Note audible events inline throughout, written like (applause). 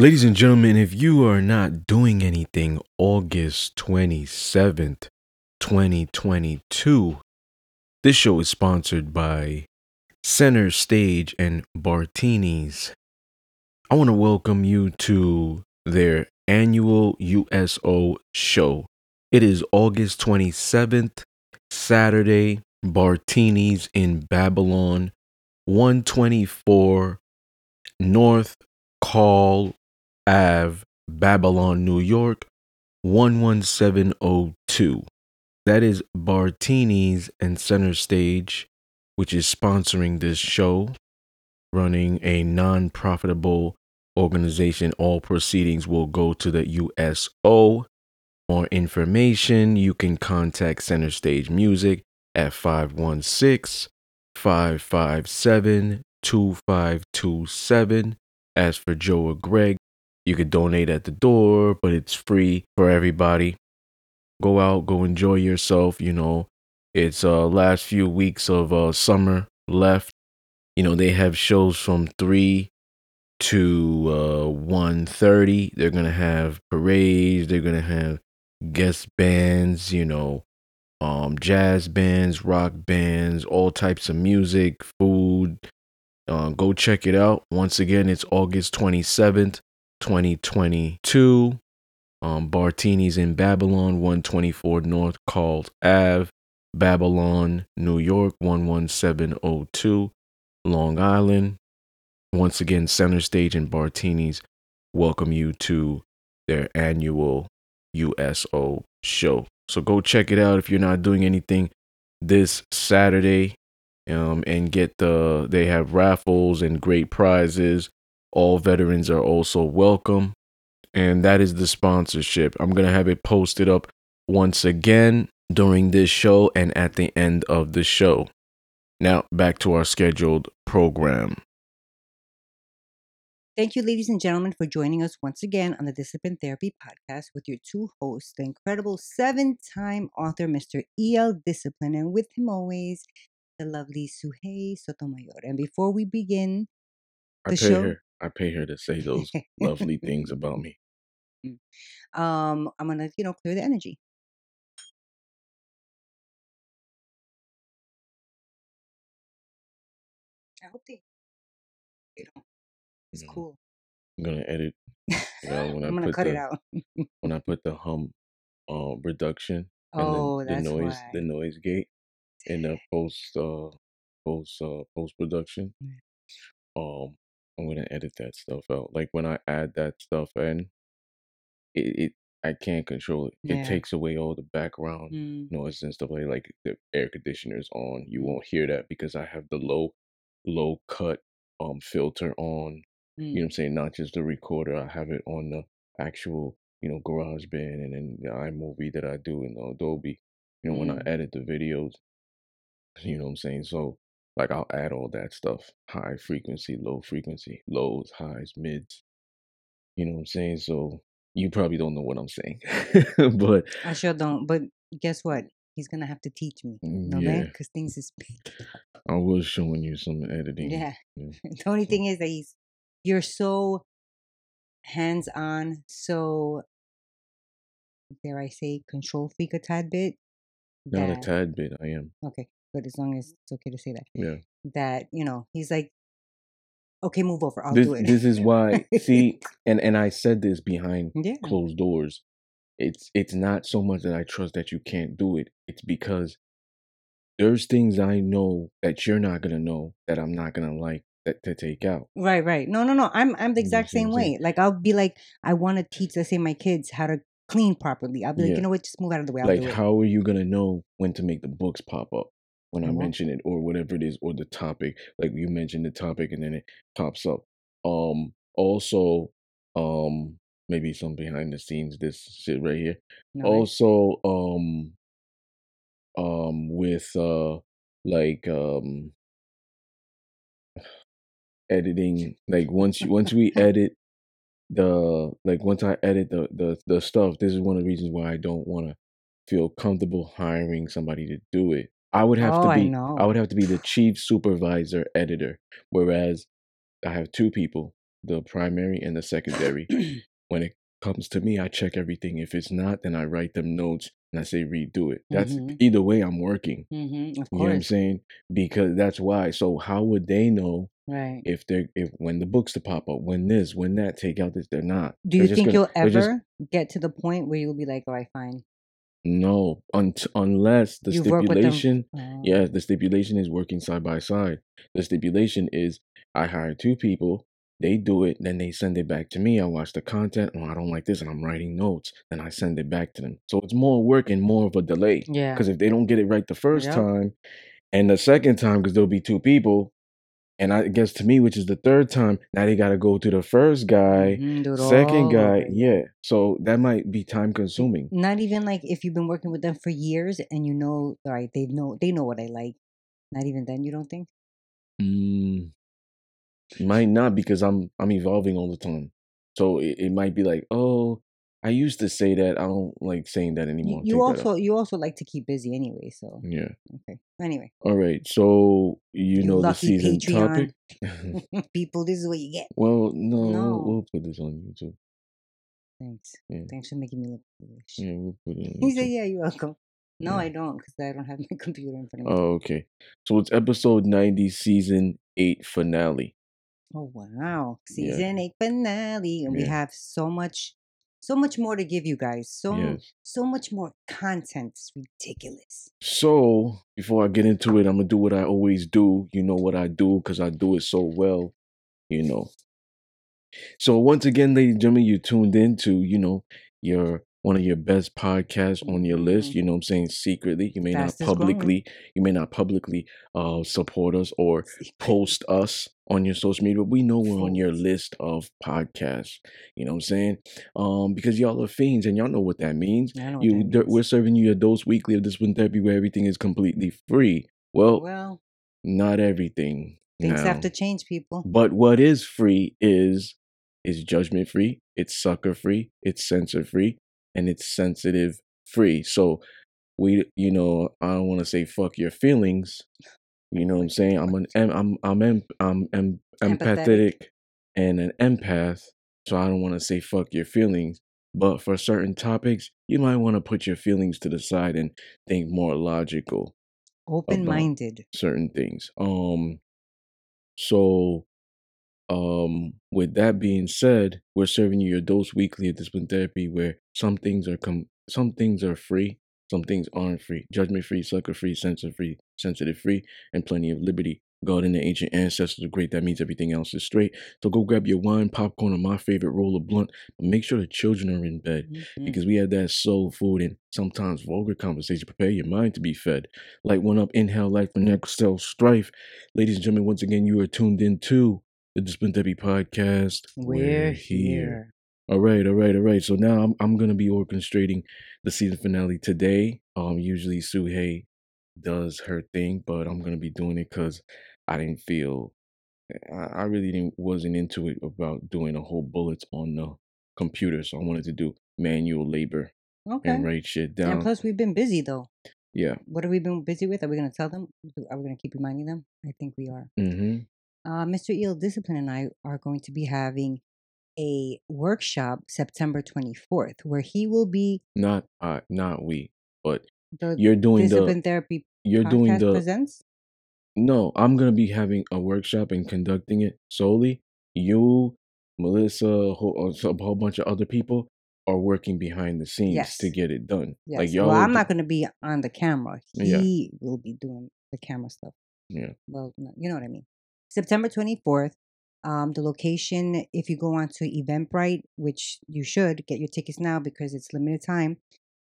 Ladies and gentlemen, if you are not doing anything August 27th, 2022, this show is sponsored by Center Stage and Bartinis. I want to welcome you to their annual USO show. It is August 27th, Saturday, Bartinis in Babylon, 124 North Carll Ave, Babylon, New York, 11702. That is Bartini's and Center Stage, which is sponsoring this show, running a non profitable organization. All proceedings will go to the USO. More information, you can contact Center Stage Music at 516 557 2527. As for Joe or Greg, you could donate at the door, but it's free for everybody. Go out, go enjoy yourself. You know, it's uh last few weeks of uh summer left. You know, they have shows from three to uh 1.30 they're gonna have parades they're gonna have guest bands you know um jazz bands rock bands all types of music food uh, go check it out once again it's august 27th 2022 um bartini's in babylon 124 north carll ave babylon new york 11702 long island once again, Center Stage and Bartini's welcome you to their annual USO show. So go check it out if you're not doing anything this Saturday. Um, and get the they have raffles and great prizes. All veterans are also welcome. And that is the sponsorship. I'm gonna have it posted up once again during this show and at the end of the show. Now back to our scheduled program. Thank you, ladies and gentlemen, for joining us once again on the Discipline Therapy Podcast with your two hosts, the incredible seven time author, Mr. E.L. Discipline, and with him always, the lovely Suhei Sotomayor. And before we begin the show, her. I pay her to say those (laughs) lovely things about me. um, I'm going to, you know, clear the energy. I hope they, you know, it's know, cool. I'm gonna edit. (laughs) You know, when I I'm going to put cut it the out. (laughs) when I put the hum uh, reduction and Oh, then the that's noise the noise gate in the post uh post uh post production. Mm. Um, I'm gonna edit that stuff out. Like when I add that stuff in, it, it I can't control it. It takes away all the background Mm, noise and stuff like like the air conditioners on. You Mm. won't hear that because I have the low low cut um filter on. You know mm, what I'm saying? Not just the recorder. I have it on the actual, you know, GarageBand and then the iMovie that I do in Adobe. You know, when I mm. edit the videos, you know what I'm saying? So like I'll add all that stuff. High frequency, low frequency, lows, highs, mids. You know what I'm saying? So you probably don't know what I'm saying. (laughs) but I sure don't. But guess what? He's going to have to teach me. Mm, no, yeah, Because things is I was showing you some editing. Yeah. Yeah. (laughs) the only thing is that he's you're so hands on, so dare I say control freak a tad bit. Not a tad bit, I am. okay, but as long as mm-hmm. it's okay to say that. Yeah. That, you know, he's like, Okay, move over, I'll This do it. this is why (laughs) see and and I said this behind yeah. closed doors. It's it's not so much that I trust that you can't do it. It's because there's things I know that you're not gonna know that I'm not gonna like that to take out. Right, right. No, no, no. I'm I'm the exact same way. Like I'll be like, I wanna teach, let's say my kids how to clean properly. I'll be like, Yeah. you know what, just move out of the way, I'll Like do it. how are you gonna know when to make the books pop up when I You won't. mention it or whatever it is or the topic? Like you mentioned the topic and then it pops up. Um also um maybe some behind the scenes this shit right here. Right? Also um um with uh like um editing like once you once we edit the like once I edit the the the stuff, this is one of the reasons why I don't want to feel comfortable hiring somebody to do it. I would have Oh, to be I know. would have to be the chief supervisor editor, whereas I have two people the primary and the secondary. (clears throat) when it comes to me, I check everything. If it's not, then I write them notes and I say redo it. That's Mhm. either way I'm working. Mm-hmm. Of You know what I'm saying? Because that's why. So how would they know Right. if they're if when the books to pop up, when this, when that, take out this, they're not. Do you think gonna- you'll they're just- ever get to the point where you'll be like, all right, fine. No, unt- unless the You've worked with them- stipulation Oh, Yeah, the stipulation is working side by side. The stipulation is I hire two people, they do it, then they send it back to me. I watch the content. Oh, I don't like this, and I'm writing notes. Then I send it back to them. So it's more work and more of a delay. Yeah. Because if they don't get it right the first Yep. time, and the second time, because there'll be two people, and I guess to me, which is the third time, now they got to go to the first guy, it second guy. Yeah. So that might be time consuming. Not even like if you've been working with them for years and you know, all right, they know they know what I like. Not even then, you don't think? Mm, might not because I'm I'm evolving all the time. So it, it might be like, oh, I used to say that. I don't like saying that anymore. you out. also you also like to keep busy anyway, so Yeah. okay. Anyway, All right. So you, You know the season Patreon. topic. (laughs) people, this is what you get. well, no, We'll, No. we'll put this on YouTube. Thanks. Yeah. Thanks for making me look foolish. Yeah, we'll put it on (laughs) He said, "Yeah, you're welcome." No, Yeah. I don't, because I don't have my computer in front of me. Oh, okay. So it's episode ninety, season eight finale. Oh wow, Yeah. season eight finale, and we have so much, so much more to give you guys. So Yes. so much more content. It's ridiculous. So before I get into it, I'm gonna do what I always do. You know what I do because I do it so well. You know. So once again, ladies and gentlemen, you tuned into you know your one of your best podcasts on your list. Mhm. You know what I'm saying secretly. You may Fastest not growing. publicly. You may not publicly uh support us or post us on your social media, but we know we're on your list of podcasts. You know what I'm saying? Um, because y'all are fiends and y'all know what that means. I know what You, that means. we're serving you a dose weekly of discipline therapy where everything is completely free. Well, well, not everything. things have to change, people. But what is free is is judgment free, it's sucker free, it's censor free, and it's sensitive free. So we, you know, I don't want to say fuck your feelings. You know what I'm saying? I'm an em- I'm I'm em- I'm em- Empathetic. empathetic and an empath. So I don't want to say fuck your feelings. But for certain topics, you might want to put your feelings to the side and think more logical Open minded. certain things. Um so um with that being said, we're serving you your dose weekly of discipline therapy where some things are com- some things are free, some things aren't free. Judgment free, sucker free, censor free, sensitive free, and plenty of liberty. God and the ancient ancestors are great. That means everything else is straight. So go grab your wine, popcorn, or my favorite roll of blunt. But make sure the children are in bed Mhm. because we have that soul food and sometimes vulgar conversation. Prepare your mind to be fed. Light one up, inhale life for next cell strife. Ladies and gentlemen, once again, you are tuned in to the Discipline Therapy Podcast. We're here. All right, all right, all right. So now I'm I'm gonna be orchestrating the season finale today. Um, usually Suhei does her thing, but I'm gonna be doing it because I didn't feel I, I really didn't wasn't into it about doing a whole bullets on the computer, so I wanted to do manual labor Okay. and write shit down. And plus, we've been busy though. yeah. What have we been busy with? Are we going to tell them? Are we going to keep reminding them? I think we are. Mm-hmm. Uh, Mr. E.L. Discipline and I are going to be having a workshop September 24th where he will be Not uh not we, but you're doing Discipline the Therapy you're doing the Presents. No, I'm gonna be having a workshop and conducting it solely. You, Melissa, a whole, a whole bunch of other people are working behind the scenes to get it done. Yes. Like y'all. well, I'm not going to be on the camera. Yeah. He will be doing the camera stuff. Yeah. Well, you know what I mean. September 24th. Um, the location, if you go on to Eventbrite, which you should get your tickets now because it's limited time.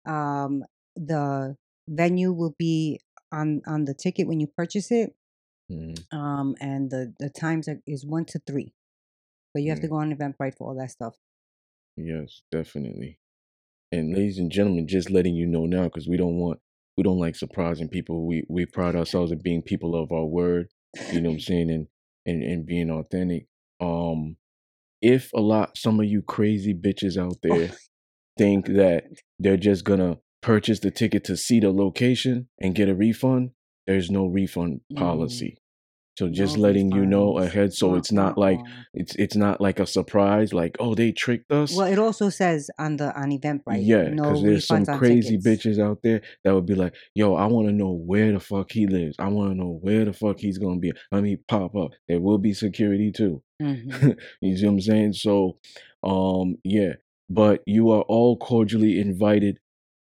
Um, the venue will be on on the ticket when you purchase it. Mhm. Um, and the the times are, is one to three, but you have to Mm. go on Eventbrite for all that stuff. Yes, definitely. And ladies and gentlemen, just letting you know now because we don't want we don't like surprising people. We we pride ourselves in being people of our word. You know what I'm saying, and and and being authentic. Um, if a lot some of you crazy bitches out (laughs) there think that they're just gonna purchase the ticket to see the location and get a refund, there's no refund Mm. policy. So just No letting you know ahead, so it's not like it's it's not like a surprise, like oh they tricked us. Well, it also says on the on Eventbrite, Yeah, no because there's some crazy tickets. bitches out there that would be like, yo, I want to know where the fuck he lives. I want to know where the fuck he's gonna be. Let me pop up. There will be security too. hmm (laughs) you see what I'm saying? So, um, yeah. But you are all cordially invited.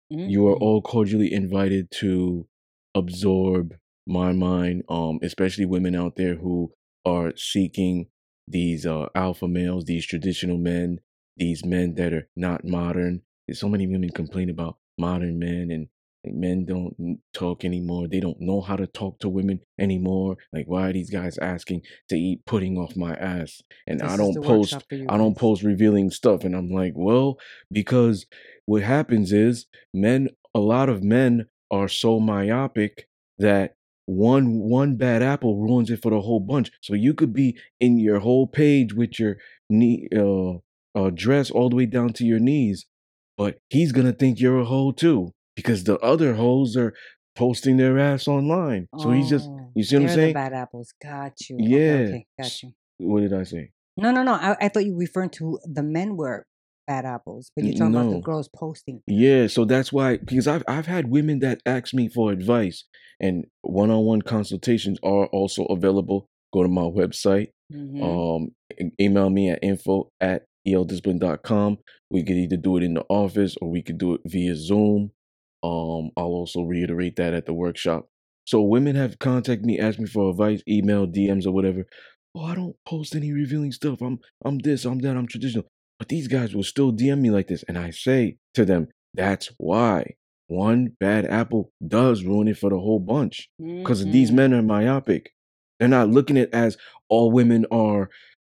You are all cordially invited to absorb my mind. Um, especially women out there who are seeking these uh alpha males, these traditional men, these men that are not modern. There's so many women complain about modern men and men don't talk anymore. They don't know how to talk to women anymore. Like, why are these guys asking to eat pudding off my ass? And I This is don't post you I don't post revealing stuff. And I'm like, well, because what happens is men, a lot of men are so myopic that one one bad apple ruins it for the whole bunch. So you could be in your whole page with your knee uh, uh dress all the way down to your knees, but he's gonna think you're a hoe too because the other hoes are posting their ass online. So he's just Oh, you see what I'm saying? bad apples. Got you. Yeah. okay, got you. What did I say? No, no, no. I, I thought you were referring to the men were bad apples, but you're talking about the girls posting. Yeah, so that's why because I've I've had women that ask me for advice and one-on-one consultations are also available. Go to my website. hmm Um email me at info at eldiscipline.com. We could either do it in the office or we could do it via Zoom. Um, I'll also reiterate that at the workshop. So women have contacted me, asked me for advice, email, DMs, or whatever. Oh, I don't post any revealing stuff. I'm I'm this, I'm that, I'm traditional. But these guys will still DM me like this. And I say to them, that's why one bad apple does ruin it for the whole bunch. Because these hmm men are myopic. They're not looking at it as all women are,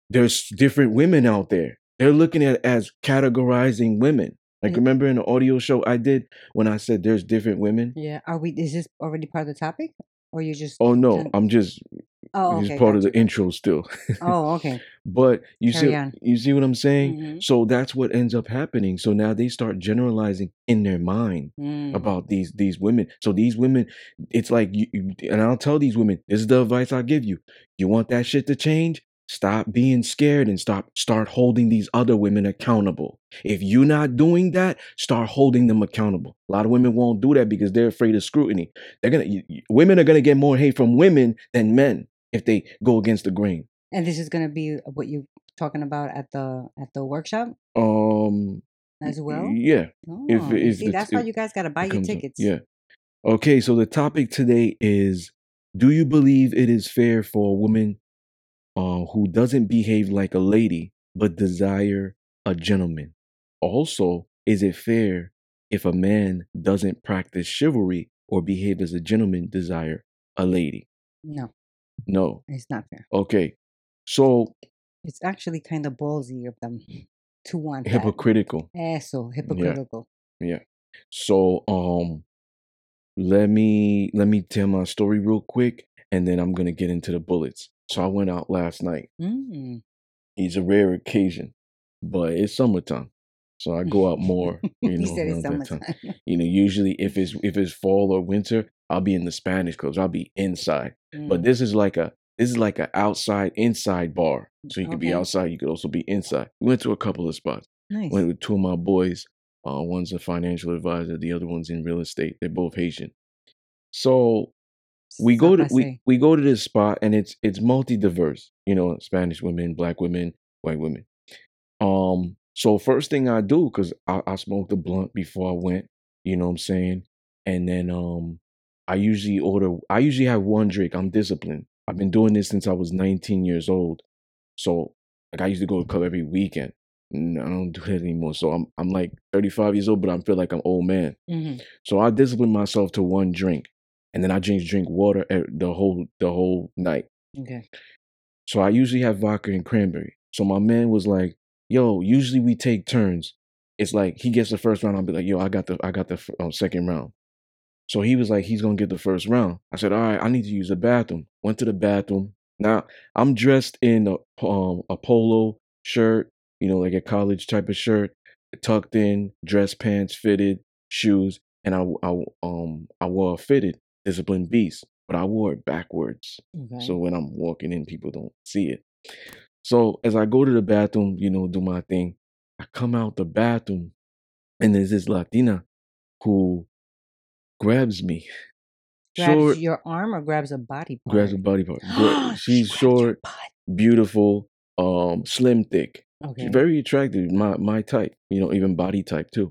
there's different women out there. They're looking at it as categorizing women. Like And remember in the audio show I did when I said there's different women? yeah, are we? Is this already part of the topic, or you just? Oh no. I'm just Oh, it's okay, part of the intro still. (laughs) Oh, okay. but you Carry see on. you see what I'm saying? hmm So that's what ends up happening. So now they start generalizing in their mind Mm. about these these women. So these women, it's like you, you and I'll tell these women, this is the advice I give you. You want that shit to change? Stop being scared and stop start holding these other women accountable. If you're not doing that, start holding them accountable. A lot of women won't do that because they're afraid of scrutiny. They're gonna you- women are gonna get more hate from women than men if they go against the grain. And this is gonna be what you're talking about at the at the workshop Um, as well. yeah. Oh, you if see, that's why you guys gotta buy your comes up, tickets. yeah. Okay, so the topic today is: Do you believe it is fair for a woman uh, who doesn't behave like a lady but desire a gentleman? Also, is it fair if a man doesn't practice chivalry or behave as a gentleman desire a lady? No, No. it's not fair. Okay. So It's actually kind of ballsy of them (laughs) to want that. hypocritical. Eso, Yeah. hypocritical. Yeah. So um let me let me tell my story real quick and then I'm gonna get into the bullets. So I went out last night. Mm. It's a rare occasion, but it's summertime. So I go out (laughs) more, you know, said it's around that time. You know, usually if it's if it's fall or winter, I'll be in the Spanish clubs. I'll be inside. But Mm. this is like a this is like an outside inside bar. So you could be outside, you could also be inside. We went to a couple of spots. nice. Went with two of my boys. Uh, one's a financial advisor, the other one's in real estate. They're both Haitian. So we go to we we go to this spot and it's it's multi diverse. You know, Spanish women, black women, white women. Um, so first thing I do, because I, I smoked a blunt before I went, you know what I'm saying? And then um I usually order I usually have one drink. I'm disciplined. I've been doing this since I was 19 years old. So like I used to go to club every weekend. I don't do that anymore. So I'm I'm like 35 years old, but I feel like I'm old man. hmm So I discipline myself to one drink. And then I drink drink water the whole the whole night. Okay. So I usually have vodka and cranberry. So my man was like, "Yo, usually we take turns. It's like he gets the first round. I'll be like, "Yo, I got the I got the um, second round." So he was like, "He's gonna get the first round." I said, "All right, I need to use the bathroom." Went to the bathroom. Now I'm dressed in a um a polo shirt, you know, like a college type of shirt, tucked in, dress pants fitted, shoes, and I I um I wore a fitted disciplined beast. but I wore it backwards. Okay. So when I'm walking in, people don't see it. So as I go to the bathroom, you know, do my thing, I come out the bathroom and there's this Latina who grabs me. grabs Short, your arm or grabs a body part? grabs a body part. Gra- (gasps) She She's short, beautiful, um, slim, thick. Okay. She's very attractive, my my type, you know, even body type too.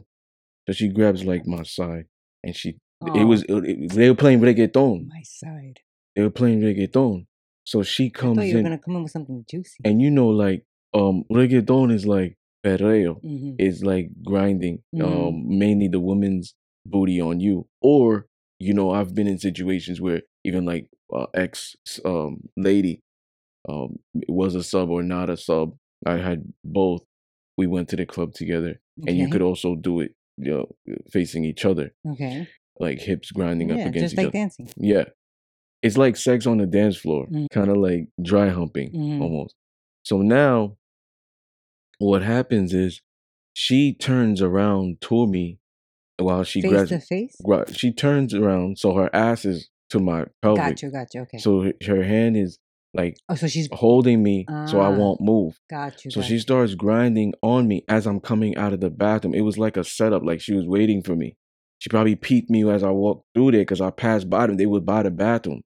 So she grabs like my side, and she it Oh, was it, it- they were playing reggaeton. my side. They were playing reggaeton. So she I comes thought you were in, gonna come in with something juicy. and you know, like um, reggaeton is like perreo, hmm is like grinding, Mhm. um, mainly the woman's booty on you, or you know, I've been in situations where even like uh, ex um lady um was a sub or not a sub. I had both. We went to the club together, and you could also do it, you know, facing each other, Okay. like hips grinding up against just each like other. dancing. Yeah, it's like sex on the dance floor, Mm. kind of like dry humping Mhm. almost. So now, what happens is she turns around to me while she Face grabs. to face. gra- She turns around, so her ass is to my pelvic. Gotcha. Gotcha. Okay. So her hand is like oh, so she's holding me, so I Ah. won't move. got you. So got she you. starts grinding on me as I'm coming out of the bathroom. It was like a setup, like she was waiting for me. She probably peeked me as I walked through there because I passed by them. They were by the bathroom.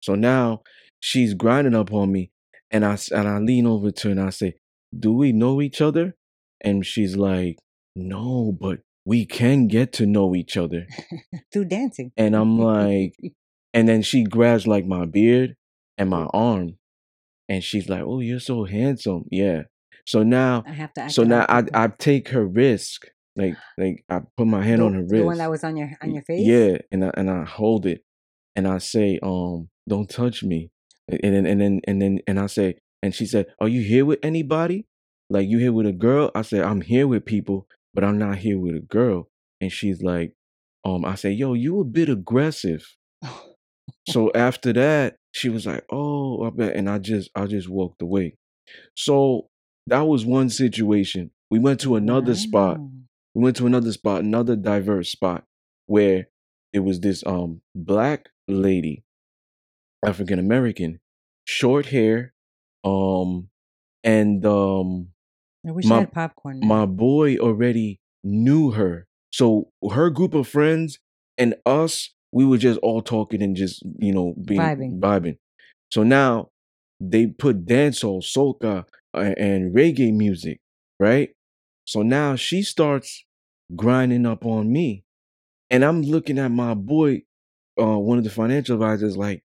So now she's grinding up on me, and I and I lean over to her and I say, "Do we know each other?" And she's like, "No, but we can get to know each other." (laughs) through dancing. And I'm like, (laughs) and then she grabs like my beard and my arm, and she's like, "Oh, you're so handsome." Yeah. So now I have to. So now I. I take her risk, like like I put my hand the, on her wrist. the one that was on your on your face. Yeah, and I and I hold it, and I say, um, don't touch me, and then and then and then and I say, and she said, are you here with anybody? Like you here with a girl? I said, I'm here with people, but I'm not here with a girl. And she's like, um, I say, yo, you a bit aggressive. So (laughs) after that, she was like, "Oh, I bet," and I just I just walked away. So that was one situation. We went to another spot. We went to another spot, another diverse spot, where it was this um black lady, African American, short hair, um, and um I wish I my had popcorn. Man. my boy already knew her. So her group of friends and us, we were just all talking and just, you know, being Vibing. vibing. So now they put dancehall, soca, and reggae music, right? So now she starts grinding up on me. And I'm looking at my boy, uh, one of the financial advisors, like,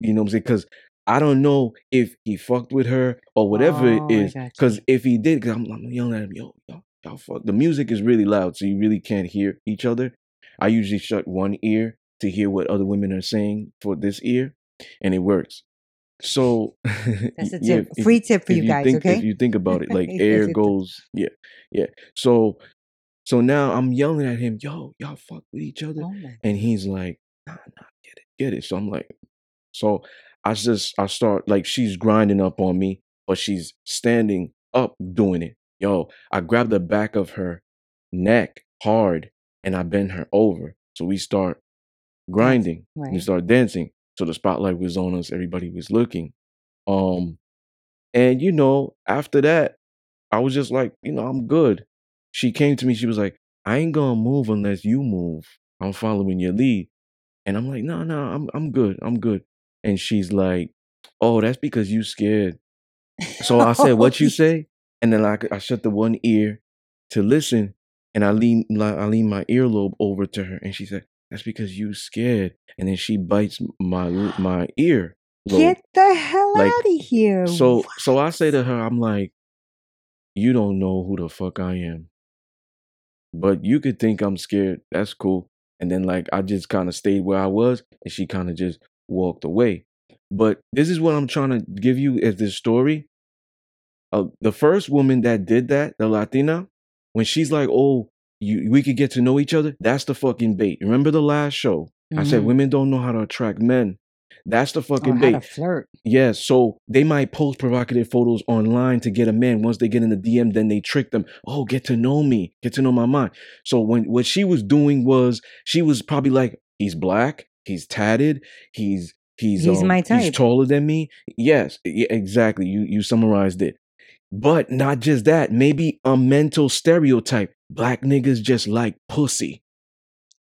you know what I'm saying? Because I don't know if he fucked with her or whatever it Oh, I is. you. Because if he did, because I'm, I'm yelling at him, yo, yo, y'all fuck. The music is really loud, so you really can't hear each other. I usually shut one ear to hear what other women are saying for this ear, and it works. So (laughs) That's a yeah, tip. if- Free tip for if you guys. think, okay. If you think about it, like (laughs) air goes, yeah, yeah. So, so now I'm yelling at him, yo, y'all fuck with each other. Oh. And he's like, nah, nah, get it, get it. So I'm like, so I just, I start, like, she's grinding up on me, but she's standing up doing it. Yo, I grab the back of her neck hard and I bend her over. So we start grinding. We start dancing. So the spotlight was on us. Everybody was looking. Um, and you know, after that, I was just like, you know, I'm good. She came to me. She was like, I ain't gonna move unless you move. I'm following your lead. And I'm like, no, no, I'm I'm good. I'm good. And she's like, oh, that's because you scared. So I said, (laughs) oh, what you say? And then like I shut the one ear to listen, and I lean like I lean my earlobe over to her, and she said, that's because you scared. And then she bites my my (gasps) ear. lobe. Get the hell Like, out of here. So so I say to her, I'm like, you don't know who the fuck I am. But you could think I'm scared. That's cool. And then like I just kind of stayed where I was and she kind of just walked away. But this is what I'm trying to give you as this story. Uh, the first woman that did that, the Latina, when she's like, "Oh, you we could get to know each other," that's the fucking bait. Remember the last show? I said Mhm. women don't know how to attract men. That's the or fucking how bait. to flirt. Yeah, so they might post provocative photos online to get a man. Once they get in the DM, then they trick them. Oh, get to know me, get to know my mind. So when what she was doing was she was probably like, he's black, he's tatted, he's he's He's um, my he's taller than me. Yes, exactly. You you summarized it. But not just that, maybe a mental stereotype. Black niggas just like pussy.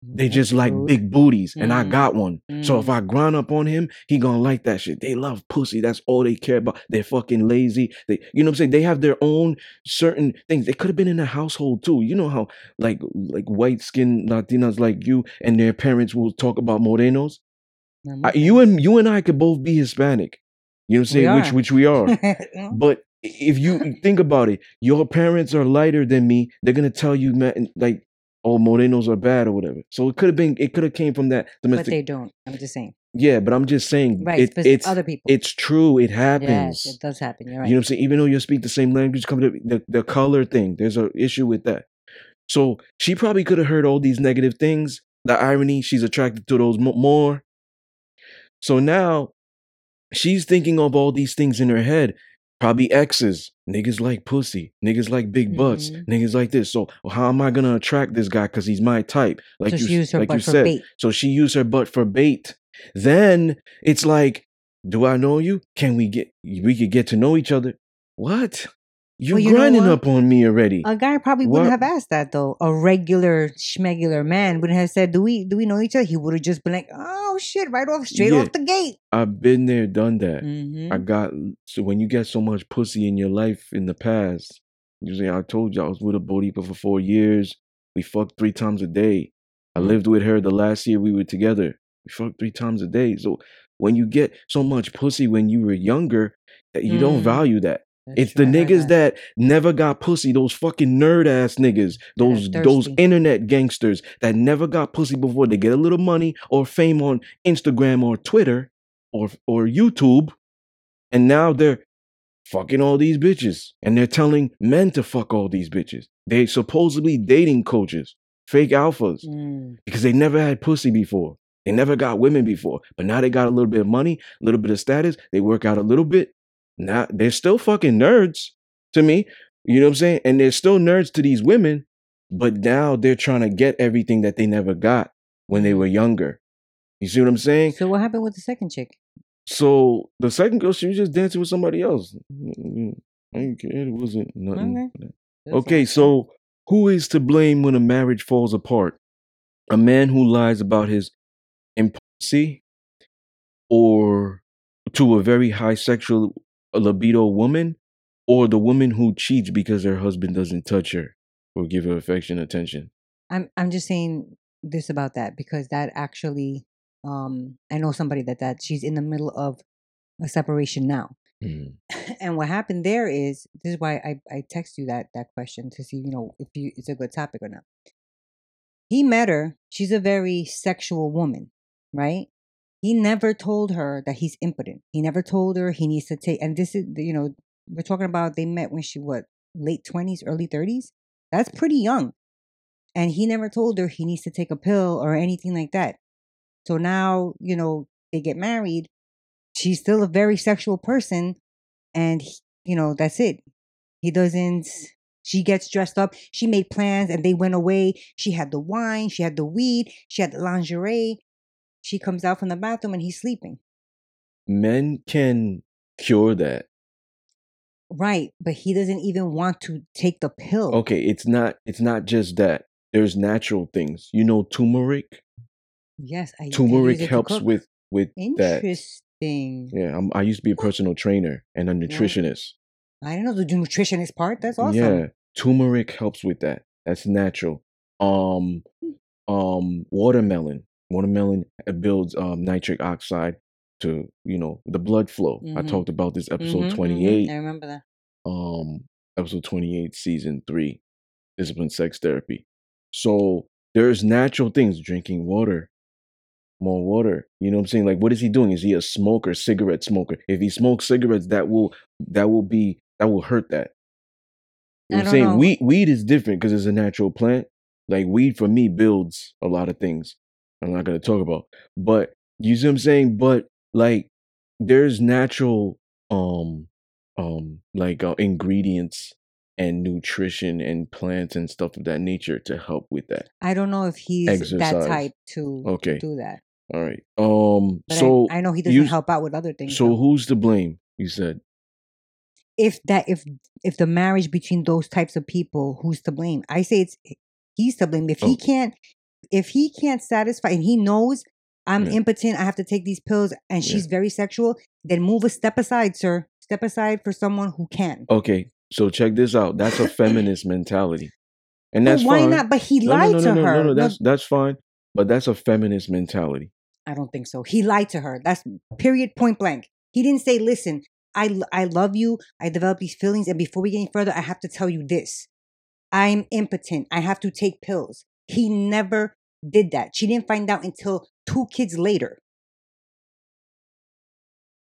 They just like big booties, and I Mm, got one. So if mm. I grind up on him, he gonna like that shit. They love pussy. That's all they care about. They're fucking lazy. They, you know what I'm saying? They have their own certain things. They could have been in a household too. You know how like like white skinned Latinas like you and their parents will talk about morenos. I, you and you and I could both be Hispanic. You know what I'm saying? Which which we are. (laughs) But if you think about it, your parents are lighter than me. They're gonna tell you, man, like, oh, morenos are bad or whatever. So it could have been, it could have came from that but they don't. I'm just saying. yeah, but I'm just saying, Right. it, it's other people. it's true. It yes, happens. it does happen. You're right. You know what I'm saying? Even though you speak the same language, come to the the color thing. There's an issue with that. So she probably could have heard all these negative things. The irony, she's attracted to those more. So now she's thinking of all these things in her head. Probably exes. Niggas like pussy. Niggas like big butts. Mhm. Niggas like this. So how am I gonna attract this guy? Cause he's my type. Like so you, she used her like you for said. bait. So she used her butt for bait. Then it's like, do I know you? Can we get? We could get to know each other. What? You're Well, you grinding up on me already. A guy probably wouldn't have asked that though. A regular schmegular man wouldn't have said, "Do we do we know each other?" He would have just been like, "Oh shit!" Right off, straight Yeah. off the gate. I've been there, done that. Mm-hmm. I got so when you get so much pussy in your life in the past. Usually, I told you I was with a Bodipa for four years. We fucked three times a day. I Mm. lived with her the last year we were together. We fucked three times a day. So when you get so much pussy when you were younger, that you don't Mm. value that. That's It's the niggas that never got pussy, those fucking nerd ass niggas, those those thirsty. internet gangsters that never got pussy before. They get a little money or fame on Instagram or Twitter or or YouTube, and now they're fucking all these bitches, and they're telling men to fuck all these bitches. They supposedly dating coaches, fake alphas, Mm. because they never had pussy before. They never got women before, but now they got a little bit of money, a little bit of status. They work out a little bit. Now they're still fucking nerds to me. You know what I'm saying? And they're still nerds to these women, but now they're trying to get everything that they never got when they were younger. You see what I'm saying? So what happened with the second chick? So the second girl, she was just dancing with somebody else. I didn't care. It wasn't nothing. That's Okay, so who is to blame when a marriage falls apart? A man who lies about his impulsivity or to a very high sexual libido woman or the woman who cheats because her husband doesn't touch her or give her affection attention? I'm I'm just saying this about that because that actually um I know somebody that that she's in the middle of a separation now. Mm. (laughs) and what happened there is this is why I, I text you that that question to see you know if you it's a good topic or not. He met her. She's a very sexual woman, right? He never told her that he's impotent. He never told her he needs to take. And this is you know we're talking about they met when she what late twenties, early thirties. That's pretty young, and he never told her he needs to take a pill or anything like that. So now you know they get married. She's still a very sexual person, and he- you know that's it. He doesn't. Mm. She gets dressed up. She made plans, and they went away. She had the wine. She had the weed. She had the lingerie. She comes out from the bathroom, and he's sleeping. Men can cure that. Right, but he doesn't even want to take the pill. Okay, it's not it's not just that. There's natural things. You know turmeric? Yes, I Turmeric use it to helps with with that. Interesting. Yeah, I'm, I used to be a personal trainer and a nutritionist. I didn't know the nutritionist part. That's awesome. Yeah, turmeric helps with that. That's natural. Um, um, watermelon. Watermelon builds um nitric oxide to you know the blood flow. I Mhm. talked about this episode Mhm, mhm. 28. I remember that. Um, episode 28, season three, discipline sex therapy. So there's natural things. Drinking water, more water. You know what I'm saying? Like, what is he doing? Is he a smoker, cigarette smoker? If he smokes cigarettes, that will that will be that will hurt that. You know I what I'm saying? know. Weed weed is different because it's a natural plant. Like weed for me builds a lot of things. I'm not gonna talk about. But you see what I'm saying? But like there's natural um um like uh, ingredients and nutrition and plants and stuff of that nature to help with that. I don't know if he's that type to, to Okay. do that. All right. Um. But so I, I know he doesn't you- help out with other things. so though. who's to blame? You said. if that if if the marriage between those types of people, who's to blame? I say it's he's to blame. If he Oh. can't if he can't satisfy and he knows I'm Yeah. impotent, I have to take these pills, and Yeah. she's very sexual, then move a step aside, sir. Step aside for someone who can. Okay. So check this out. That's a feminist mentality, and that's why fine. not? But he No, lied no, to no, no, her. No, no, No, that's that's fine. But that's a feminist mentality. I don't think so. He lied to her. That's period, point blank. He didn't say, "Listen, I I love you. I develop these feelings, and before we get any further, I have to tell you this: I'm impotent. I have to take pills." He never did that. She didn't find out until two kids later.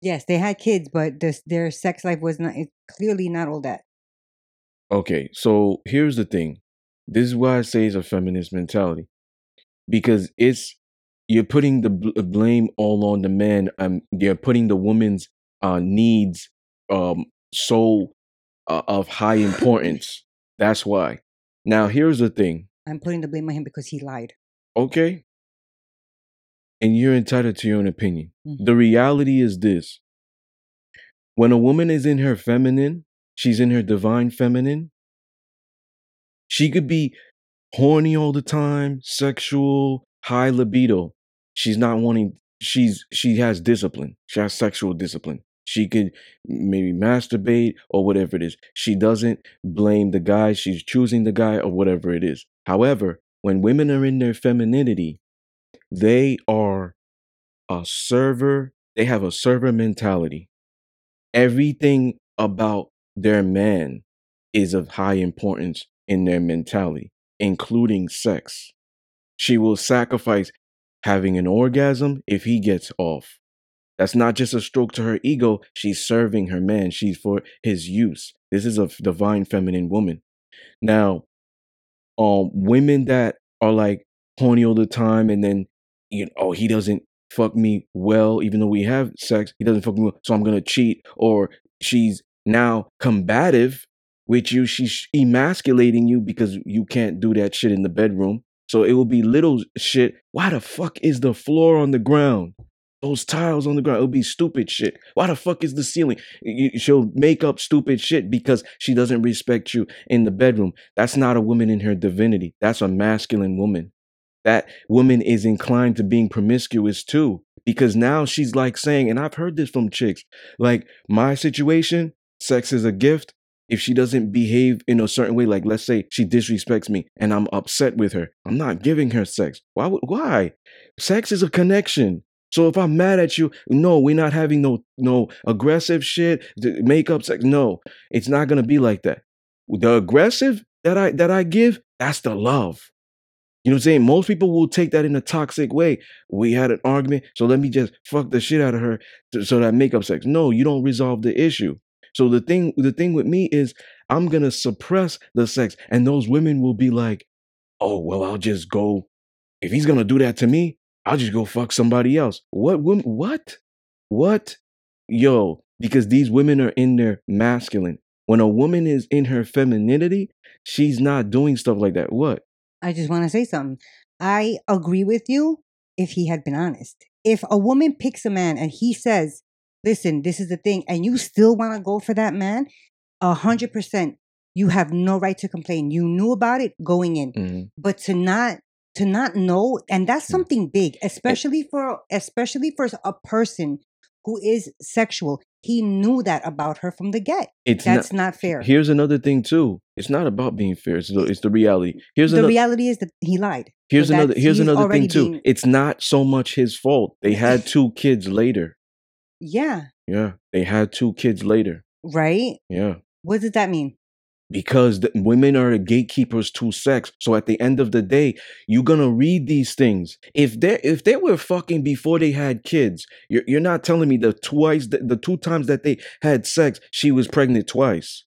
Yes, they had kids, but this, their sex life was not it's clearly not all that. Okay, so here's the thing. This is why I say it's a feminist mentality. Because it's you're putting the bl- blame all on the man. Um, you're putting the woman's uh, needs um so uh, of high (laughs) importance. That's why. Now here's the thing. I'm putting the blame on him because he lied. Okay, and you're entitled to your own opinion. Mhm. The reality is this: when a woman is in her feminine, she's in her divine feminine. She could be horny all the time, sexual, high libido. She's not wanting. She's she has discipline. She has sexual discipline. She could maybe masturbate or whatever it is. She doesn't blame the guy. She's choosing the guy or whatever it is. However, when women are in their femininity, they are a server. They have a server mentality. Everything about their man is of high importance in their mentality, including sex. She will sacrifice having an orgasm if he gets off. That's not just a stroke to her ego. She's serving her man. She's for his use. This is a divine feminine woman. Now, um, women that are like horny all the time and then you know, oh, he doesn't fuck me well, even though we have sex, he doesn't fuck me well, so I'm gonna cheat. Or she's now combative with you, she's emasculating you because you can't do that shit in the bedroom. So it will be little shit. Why the fuck is the floor on the ground? Those tiles on the ground, it'll be stupid shit. Why the fuck is the ceiling? She'll make up stupid shit because she doesn't respect you in the bedroom. That's not a woman in her divinity. That's a masculine woman that woman is inclined to being promiscuous too because now she's like saying and i've heard this from chicks like my situation sex is a gift if she doesn't behave in a certain way like let's say she disrespects me and i'm upset with her i'm not giving her sex why why sex is a connection so if i'm mad at you no we're not having no no aggressive shit th- make up sex no it's not gonna be like that the aggressive that i that i give that's the love you know what I'm saying? Most people will take that in a toxic way. We had an argument, so let me just fuck the shit out of her so that make up sex. No, you don't resolve the issue. So the thing, the thing with me is, I'm gonna suppress the sex, and those women will be like, "Oh, well, I'll just go. If he's gonna do that to me, I'll just go fuck somebody else." What? Women? What? What? Yo, because these women are in their masculine. When a woman is in her femininity, she's not doing stuff like that. What? I just want to say something. I agree with you if he had been honest. If a woman picks a man and he says, listen, this is the thing, and you still want to go for that man, a hundred percent, you have no right to complain. You knew about it going in. Mhm. But to not to not know, and that's something big, especially for especially for a person who is sexual. He knew that about her from the get. It's That's not, not, fair. Here's another thing too. It's not about being fair. It's the, it's the reality. Here's the another. reality is that he lied. here's so another. Here's another thing too. being- It's not so much his fault. They had two kids later. Yeah, Yeah, they had two kids later. right? Yeah, What does that mean? Because the, women are gatekeepers to sex. So at the end of the day, you're gonna read these things. If they if they were fucking before they had kids, you're you're not telling me the twice the, the two times that they had sex, she was pregnant twice.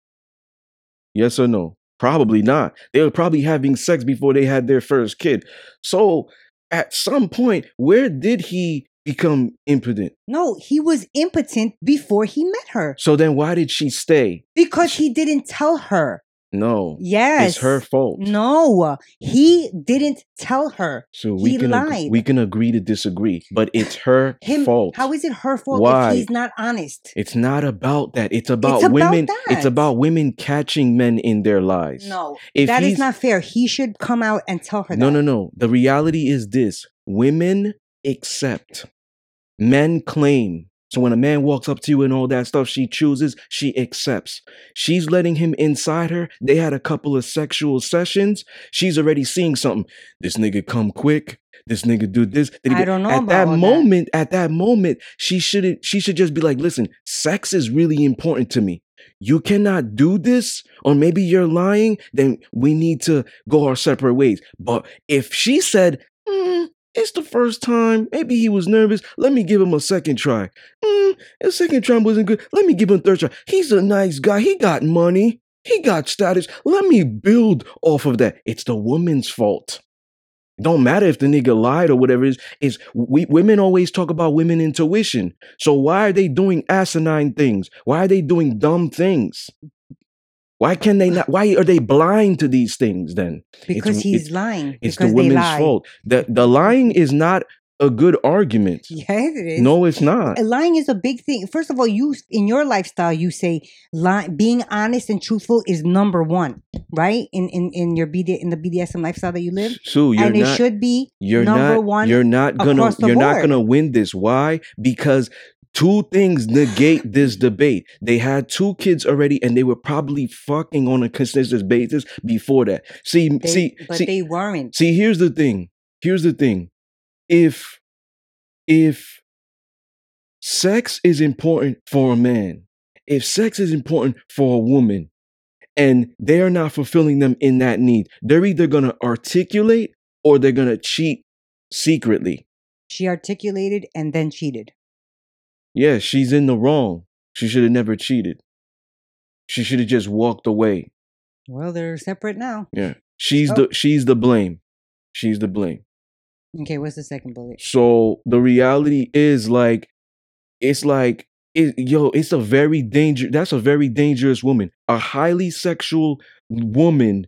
Yes or no? Probably not. They were probably having sex before they had their first kid. So at some point, where did he become impotent? No, he was impotent before he met her So then why did she stay? because he didn't tell her. No. Yes. It's her fault. No, he didn't tell her. So we He can ag- we can agree to disagree, but it's her Him. fault. How is it her fault Why? if he's not honest? it's not about that. It's about about women. that. It's about women catching men in their lies. No, If that is not fair. He should come out and tell her No, that. no, no. The reality is this: women accept, men claim. So when a man walks up to you and all that stuff, she chooses, she accepts. She's letting him inside her. They had a couple of sexual sessions. She's already seeing something. This nigga come quick. This nigga do this. I do- don't know At that all that. moment, at that moment, she shouldn't. She should just be like, "Listen, sex is really important to me. You cannot do this, or maybe you're lying. Then we need to go our separate ways." But if she said, "Mm, "It's the first time. Maybe he was nervous. Let me give him a second try. Mm, the second try wasn't good. Let me give him a third try. He's a nice guy. He got money. He got status. Let me build off of that." It's the woman's fault. It don't matter if the nigga lied or whatever it is. Is we women always talk about women intuition. So why are they doing asinine things? Why are they doing dumb things? Why can they not? Why are they blind to these things then? because it's- he's it's- lying. It's because the they women's fault. The the lying is not a good argument. (laughs) Yes, it is. No, it's not. Lying is a big thing. First of all, you in your lifestyle, you say lie, being honest and truthful is number one, right? In in in your BD in the BDSM lifestyle that you live, Sue, you're and it should be you're number not. one You're not gonna. You're not gonna win this. Why? Because two things negate this debate. They had two kids already, and they were probably fucking on a consistent basis before that. See, They, see, but see. they weren't. See, here's the thing. Here's the thing. If if sex is important for a man, if sex is important for a woman, and they're not fulfilling them in that need, they're either gonna articulate or they're gonna cheat secretly. She articulated and then cheated. Yeah, she's in the wrong. She should have never cheated. She should have just walked away. Well, they're separate now. Yeah. She's Oh. the she's the blame. She's the blame. Okay, what's the second bullet? So the reality is like, it's like, it, yo, it's a very danger. That's a very dangerous woman. A highly sexual woman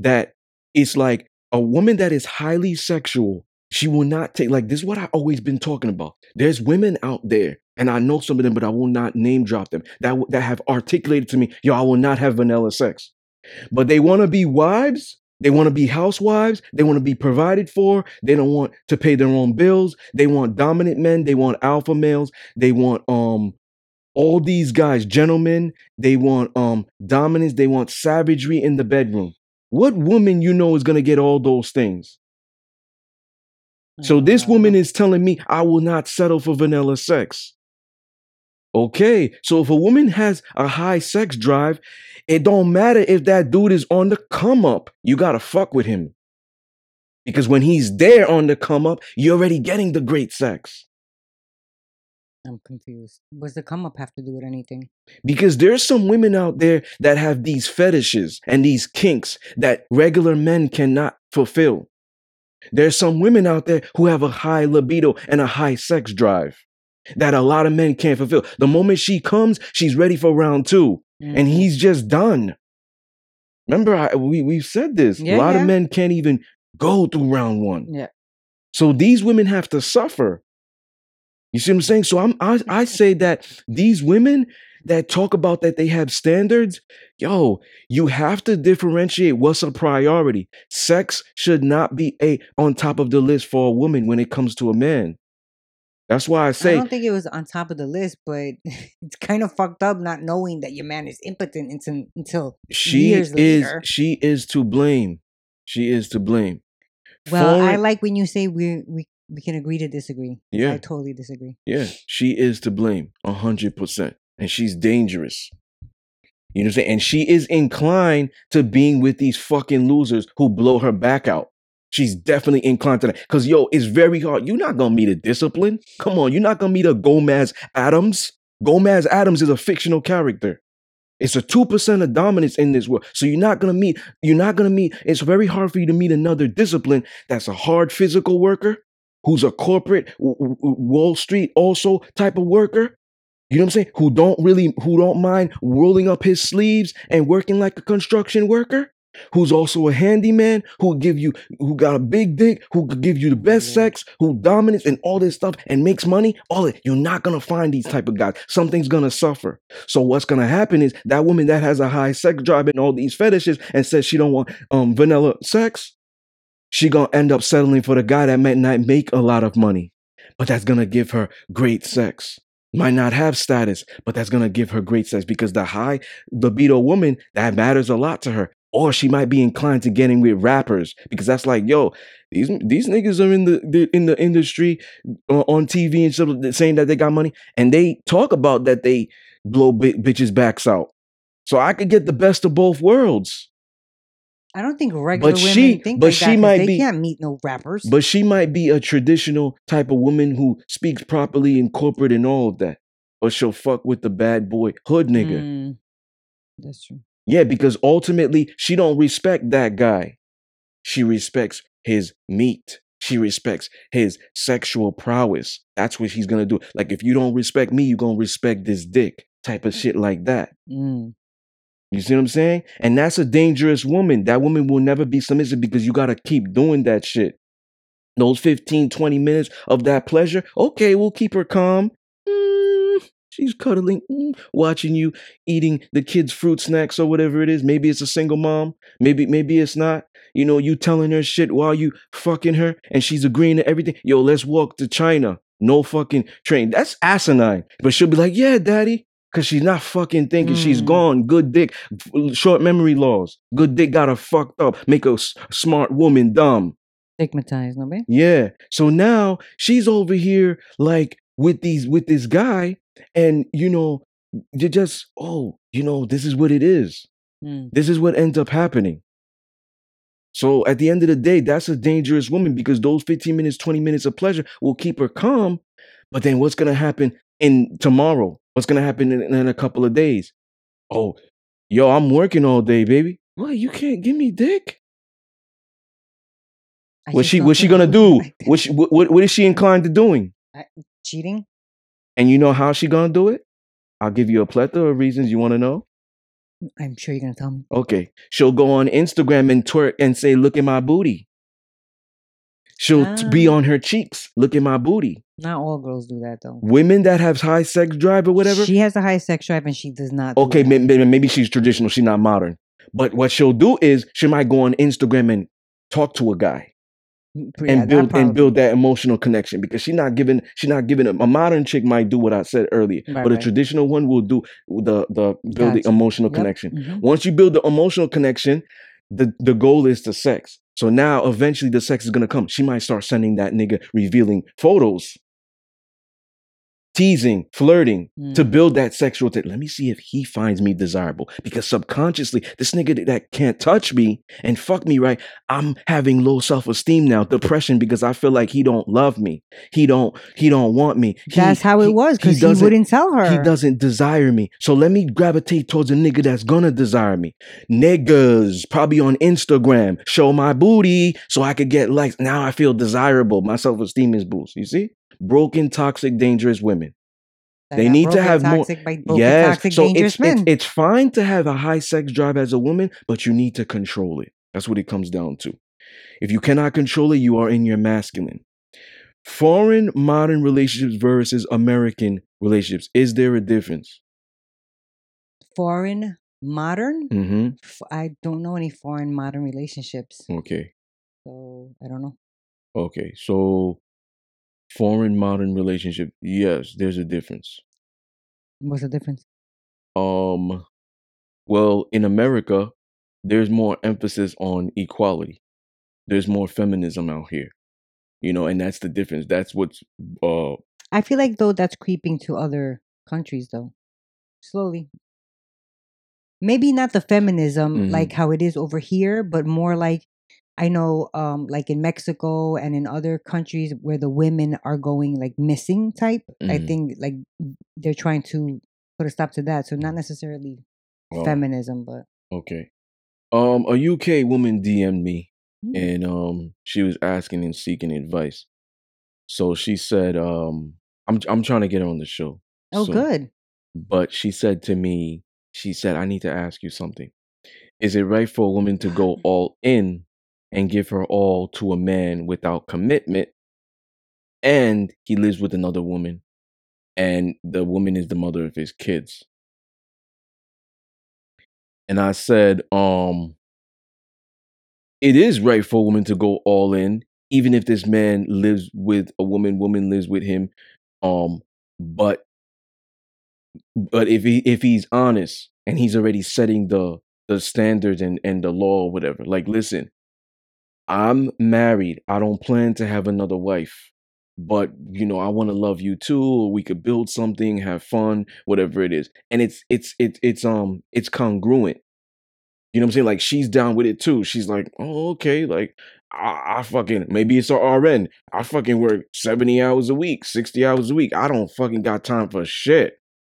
that is like a woman that is highly sexual. She will not take like this. Is what I always been talking about. There's women out there, and I know some of them, but I will not name drop them. That that have articulated to me, yo, I will not have vanilla sex, but they want to be wives. They want to be housewives. They want to be provided for. They don't want to pay their own bills. They want dominant men. They want alpha males. They want um all these guys, gentlemen. They want um dominance. They want savagery in the bedroom. What woman you know is gonna get all those things? So this woman is telling me I will not settle for vanilla sex. Okay, so if a woman has a high sex drive, it don't matter if that dude is on the come up. You gotta fuck with him. Because when he's there on the come up, you're already getting the great sex. I'm confused. What's the come up have to do with anything? Because there's some women out there that have these fetishes and these kinks that regular men cannot fulfill. There's some women out there who have a high libido and a high sex drive that a lot of men can't fulfill. The moment she comes, she's ready for round two, and Mhm. he's just done. Remember, I, we we've said this. Yeah, a lot yeah. of men can't even go through round one. yeah. So these women have to suffer. You see what I'm saying? So I'm I, (laughs) I say that these women that talk about that they have standards, yo, you have to differentiate what's a priority. Sex should not be a on top of the list for a woman when it comes to a man. That's why I say I don't think it was on top of the list, but (laughs) it's kind of fucked up not knowing that your man is impotent until until she years is later. she is to blame. She is to blame. Well, I like when you say we we we can agree to disagree. Yeah, I totally disagree. yeah, she is to blame a hundred percent, and she's dangerous. You know what I'm saying? And she is inclined to being with these fucking losers who blow her back out. She's definitely inclined to that. Cause yo, it's very hard. You're not gonna meet a discipline. Come on, you're not gonna meet a Gomez Addams. Gomez Addams is a fictional character. It's a two percent of dominance in this world. So you're not gonna meet. You're not gonna meet. It's very hard for you to meet another discipline that's a hard physical worker, who's a corporate Wall Street also type of worker, You know what I'm saying? Who don't really, who don't mind rolling up his sleeves and working like a construction worker. Who's also a handyman, who give you, who got a big dick, who could give you the best sex, who dominates and all this stuff and makes money. All it, you're not gonna find these type of guys. Something's gonna suffer. So what's gonna happen is that woman that has a high sex drive and all these fetishes and says she don't want um vanilla sex, she gonna end up settling for the guy that might not make a lot of money, but that's gonna give her great sex. Might not have status, but that's gonna give her great sex because the high libido woman that matters a lot to her. Or she might be inclined to getting with rappers because that's like, yo, these these niggas are in the, the in the industry uh, on TV and stuff saying that they got money, and they talk about that they blow bi- bitches backs out. So I could get the best of both worlds. I don't think regular But women she- think but like she that might they be- can't meet no rappers. But she might be a traditional type of woman who speaks properly in corporate and all of that. But she'll fuck with the bad boy hood nigga. Mm, that's true. Yeah, because ultimately she don't respect that guy. She respects his meat. She respects his sexual prowess. That's what she's gonna do. Like if you don't respect me, you gonna respect this dick. Type of shit like that. Mm. You see what I'm saying? And that's a dangerous woman. That woman will never be submissive because you gotta keep doing that shit. Those 15, 20 minutes of that pleasure, okay, we'll keep her calm. Mm, she's cuddling, mm, watching you eating the kids' fruit snacks or whatever it is. Maybe it's a single mom. Maybe, maybe it's not. You know, you telling her shit while you fucking her and she's agreeing to everything. Yo, let's walk to China. No fucking train. That's asinine. But she'll be like, yeah, daddy. Cause she's not fucking thinking She's gone. Good dick, short memory laws. Good dick got her fucked up. Make a s- smart woman dumb. Stigmatized, no babe? Yeah. So now she's over here like with these with this guy, and you know, you just oh, you know, this is what it is. Mm. This is what ends up happening. So at the end of the day, that's a dangerous woman because those 15 minutes, 20 minutes of pleasure will keep her calm. But then what's gonna happen in tomorrow? What's gonna happen in, in a couple of days? Oh, yo, I'm working all day, baby. What? You can't give me dick? I What's she what's she gonna do? What, she, what what what is she inclined to doing? Cheating? And you know how she gonna do it? I'll give you a plethora of reasons you want to know. I'm sure you're gonna tell me. Okay, she'll go on Instagram and twerk and say, "Look at my booty." She'll t- be Ah. on her cheeks. Look at my booty. Not all girls do that though. Women that have high sex drive or whatever. She has a high sex drive and she does not. do okay, may- maybe she's traditional. She's not modern. But what she'll do is she might go on Instagram and talk to a guy Mm, and build and build that emotional connection because she's not giving she's not giving a, a modern chick might do what I said earlier, Right, but a right. traditional one will do the the build the emotional Yep. connection. Mhm. Once you build the emotional connection, the the goal is the sex. So now eventually the sex is gonna come. She might start sending that nigga revealing photos, teasing, flirting to Mm. build that sexual. T- Let me see if he finds me desirable because subconsciously this nigga that- can't touch me and fuck me right. I'm having low self esteem now, depression because I feel like he don't love me. He don't. He don't want me. He- That's how it he- was because he, doesn't- wouldn't tell her. he doesn't desire me. So let me gravitate towards a nigga that's gonna desire me. Niggas, probably on Instagram, show my booty so I could get likes. Now I feel desirable. My self esteem is boost. You see? Broken, toxic, dangerous women. That they need to have more- toxic, by broken, yes. toxic, so dangerous it's, it's, men. it's fine to have a high sex drive as a woman, but you need to control it. That's what it comes down to. If you cannot control it, you are in your masculine. Foreign modern relationships versus American relationships. Is there a difference? foreign modern. Mm-hmm. I don't know any foreign modern relationships, Okay. so I don't know. Okay. So foreign modern relationship. Yes, there's a difference. What's the difference? Um well, in America, there's more emphasis on equality. There's more feminism out here. You know, and that's the difference. That's what's uh I feel like though that's creeping to other countries though, slowly. Maybe not the feminism Mhm. like how it is over here, but more like I know, um, like in Mexico and in other countries where the women are going like missing type. I Mhm. think like they're trying to put a stop to that. So not necessarily oh, feminism, but okay. Um a UK woman DM'd me Mm. and um she was asking and seeking advice. So she said um I'm I'm trying to get her on the show. oh, So- good. but she said to me, she said, I need to ask you something. Is it right for a woman to go all in and give her all to a man without commitment? And he lives with another woman, and the woman is the mother of his kids. And I said, um, it is right for a woman to go all in, even if this man lives with a woman, woman lives with him. Um, but but if he if he's honest and he's already setting the the standards and and the law or whatever, like listen, I'm married. I don't plan to have another wife. But you know, I want to love you too, or we could build something, have fun, whatever it is. And it's it's it's it's um it's congruent. You know what I'm saying? Like she's down with it too. She's like, oh, okay, like I, I fucking maybe it's a RN. I fucking work 70 hours a week, 60 hours a week. I don't fucking got time for shit.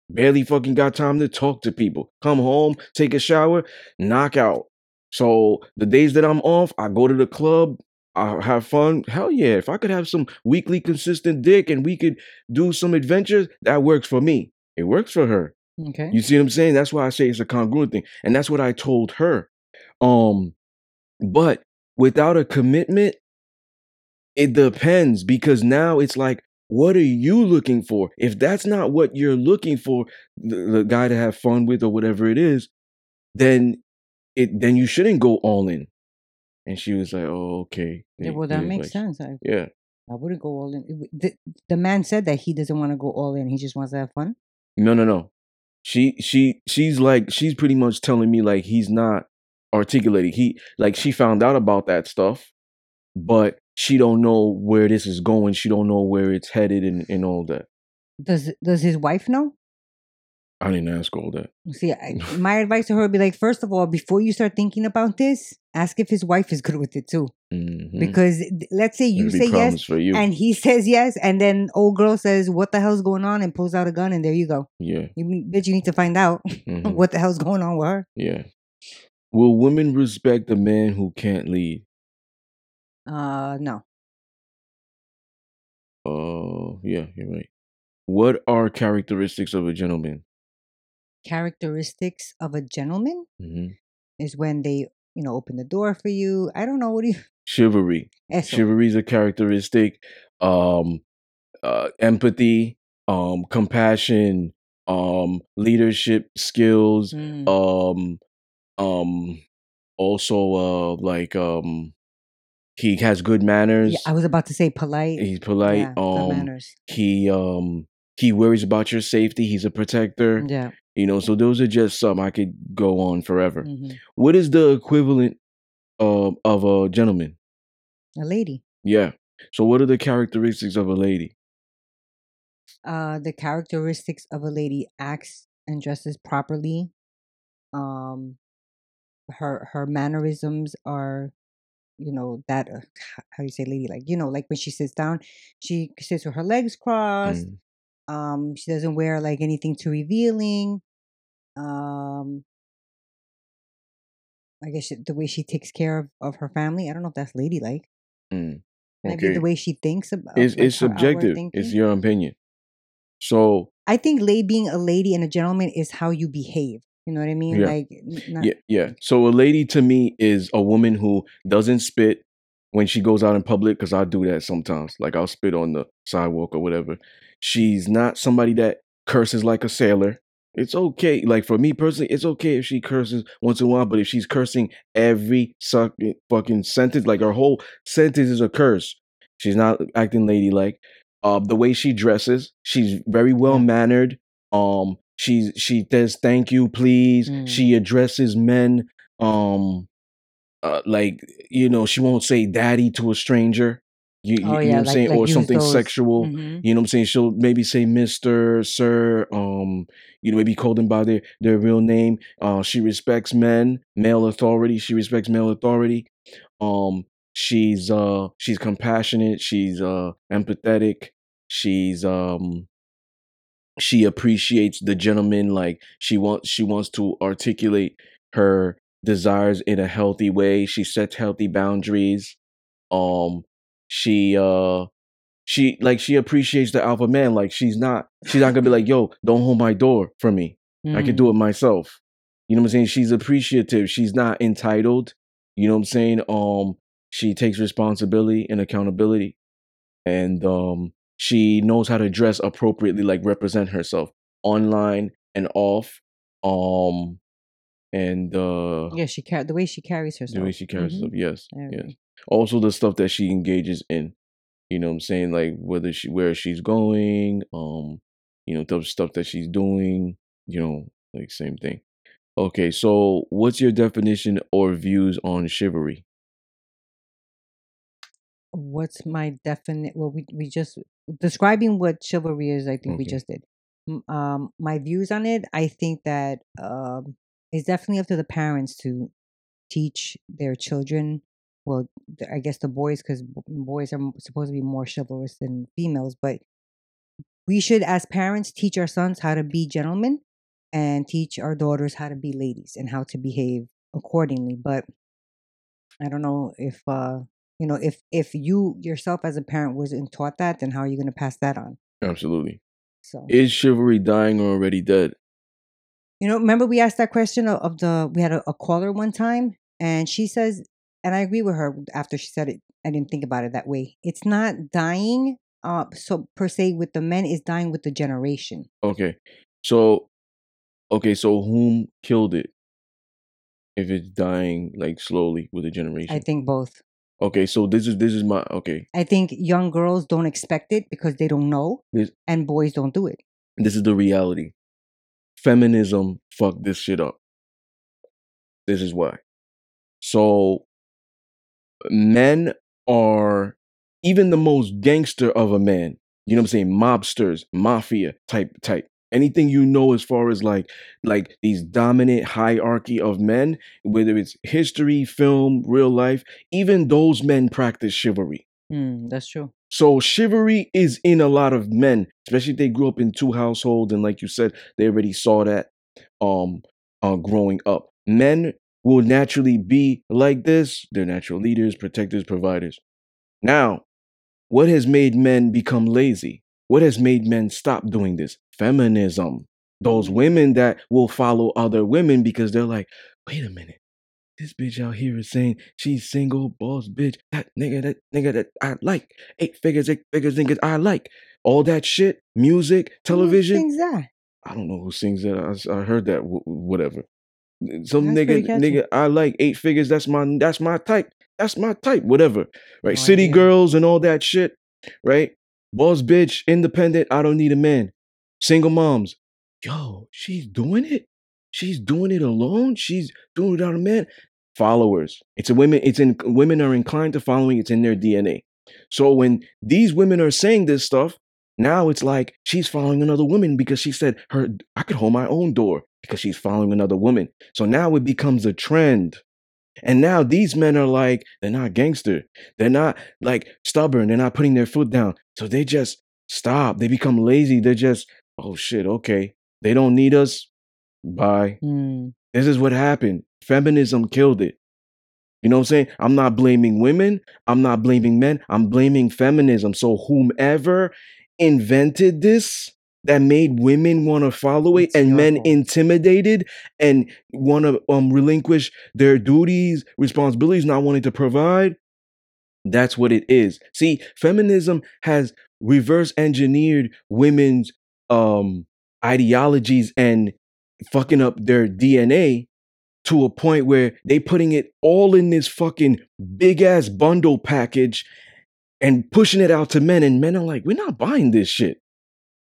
Barely fucking got time to talk to people. Come home, take a shower, knock out. So the days that I'm off, I go to the club, I have fun. Hell yeah. If I could have some weekly consistent dick and we could do some adventures, that works for me. It works for her. Okay. You see what I'm saying? That's why I say it's a congruent thing. And that's what I told her. Um, but without a commitment, it depends because now it's like, what are you looking for? If that's not what you're looking for, the, the guy to have fun with or whatever it is, then it then you shouldn't go all in. And she was like, "Oh, okay." Yeah, well, that makes like- sense. I, Yeah. I wouldn't go all in. The, the man said that he doesn't want to go all in. He just wants to have fun. No, no, no. She she she's like she's pretty much telling me like he's not articulating. He like she found out about that stuff, but she don't know where this is going. She don't know where it's headed and, and all that. Does Does his wife know? I didn't ask all that. See, I, (laughs) my advice to her would be like, first of all, before you start thinking about this, ask if his wife is good with it too. Mhm. Because let's say you say yes for you. and he (laughs) says yes, and then old girl says, "What the hell's going on?" and pulls out a gun, and there you go. yeah, You bitch, you need to find out (laughs) mhm, what the hell's going on with her. yeah. Will women respect a man who can't lead? Uh, no. Oh, yeah, you're right. What are characteristics of a gentleman? Characteristics of a gentleman hmm is when they, you know, open the door for you. I don't know what do you. (laughs) Chivalry. Eso. Chivalry is a characteristic. Um, uh, empathy, um, compassion, um, leadership skills, Mm. um, um, also uh, like um, he has good manners. Yeah, I was about to say polite. He's polite. Yeah, um, manners. he um, he worries about your safety. He's a protector. Yeah. You know, so those are just some I could go on forever. mhm. What is the equivalent of of a gentleman? A lady. Yeah. So what are the characteristics of a lady? uh the characteristics of a lady acts and dresses properly um her her mannerisms are you know that uh, how you say lady like you know like when she sits down she sits with her legs crossed Mm, um she doesn't wear like anything too revealing um i guess she- the way she takes care of, of her family i don't know if that's ladylike mm. maybe the way she thinks about It's like, it's subjective. It's your opinion. So I think lay being a lady and a gentleman is how you behave. You know what I mean? Yeah. Like, not, yeah, yeah. So a lady to me is a woman who doesn't spit when she goes out in public because I do that sometimes. Like I'll spit on the sidewalk or whatever. She's not somebody that curses like a sailor. It's okay. Like for me personally, it's okay if she curses once in a while, but if she's cursing every sucking fucking sentence, like her whole sentence is a curse, she's not acting ladylike. Uh, the way she dresses, she's very well mannered. Um, she's she says thank you, please. Mm. She addresses men. Um, uh, like you know, she won't say daddy to a stranger. You, you, Oh, you yeah, know what I'm like- saying, like or something those. sexual. Mhm. You know what I'm saying? She'll maybe say Mister, Sir. Um, you know, maybe call them by their their real name. Uh, she respects men, male authority. She respects male authority. Um, she's uh she's compassionate. She's uh empathetic. She's um she appreciates the gentleman. Like she wants she wants to articulate her desires in a healthy way. She sets healthy boundaries. Um, she uh she like she appreciates the alpha man. Like she's not she's not gonna be like, yo, don't hold my door for me. I can Mm. do it myself. You know what I'm saying? She's appreciative. She's not entitled. You know what I'm saying? Um, she takes responsibility and accountability, and um, she knows how to dress appropriately, like represent herself online and off. Um, and uh, Yeah, she car- the way she carries herself. the way she carries Mhm. herself, yes, yes. Also, the stuff that she engages in. You know what I'm saying? Like whether she where she's going, um, you know, the stuff that she's doing, you know, like same thing. Okay, so what's your definition or views on chivalry? What's my definite? Well, we we just describing what chivalry is. I think we just did. Um, my views on it. I think that um, it's definitely up to the parents to teach their children. Well, I guess the boys, because boys are supposed to be more chivalrous than females, but we should, as parents, teach our sons how to be gentlemen and teach our daughters how to be ladies and how to behave accordingly. But I don't know if uh you know if if you yourself as a parent wasn't taught that, then how are you going to pass that on? Absolutely. So Is chivalry dying or already dead? you know, remember we asked that question of, of the we had a, a caller one time, and she says, and I agree with her after she said it. I didn't think about it that way. It's not dying, uh, so per se with the men, is dying with the generation. Okay. So okay, so whom killed it? If it's dying like slowly with the generation. I think both. okay, so this is this is my okay. I think young girls don't expect it because they don't know, This and boys don't do it. this is the reality. Feminism fucked this shit up. This is why. So men are even the most gangster of a man. You know what I'm saying? Mobsters, mafia type type. Anything you know as far as like like these dominant hierarchy of men, whether it's history, film, real life, even those men practice chivalry. Mm, that's true. So chivalry is in a lot of men, especially if they grew up in two households, and like you said, they already saw that um uh, growing up. Men will naturally be like this. They're natural leaders, protectors, providers. Now, what has made men become lazy? What has made men stop doing this? Feminism. Those women that will follow other women because they're like, wait a minute. This bitch out here is saying she's single, boss bitch. That nigga, that nigga that I like. Eight figures, eight figures, niggas I like. All that shit, music, television. Who sings that? I don't know who sings that. I heard that. W- whatever. Some That's nigga, nigga, I like eight figures. That's my, that's my type. That's my type. Whatever. Right. No City idea. girls and all that shit. Right. Boss bitch, independent. I don't need a man. Single moms. Yo, she's doing it. She's doing it alone. She's doing it without a man. Followers. It's a women. It's in women are inclined to following. It's in their DNA. So when these women are saying this stuff, now it's like she's following another woman because she said her I could hold my own door because she's following another woman. So now it becomes a trend. And now these men are like, they're not gangster. They're not like stubborn. They're not putting their foot down. So they just stop. They become lazy. They're just, oh shit, okay. They don't need us. Bye. Mm, This is what happened. Feminism killed it. You know what I'm saying? I'm not blaming women. I'm not blaming men. I'm blaming feminism. So whomever invented this that made women want to follow it It's and men fault. intimidated and want to um relinquish their duties, responsibilities, not wanting to provide, that's what it is. See, feminism has reverse engineered women's um ideologies and fucking up their DNA to a point where they putting it all in this fucking big ass bundle package and pushing it out to men and men are like we're not buying this shit.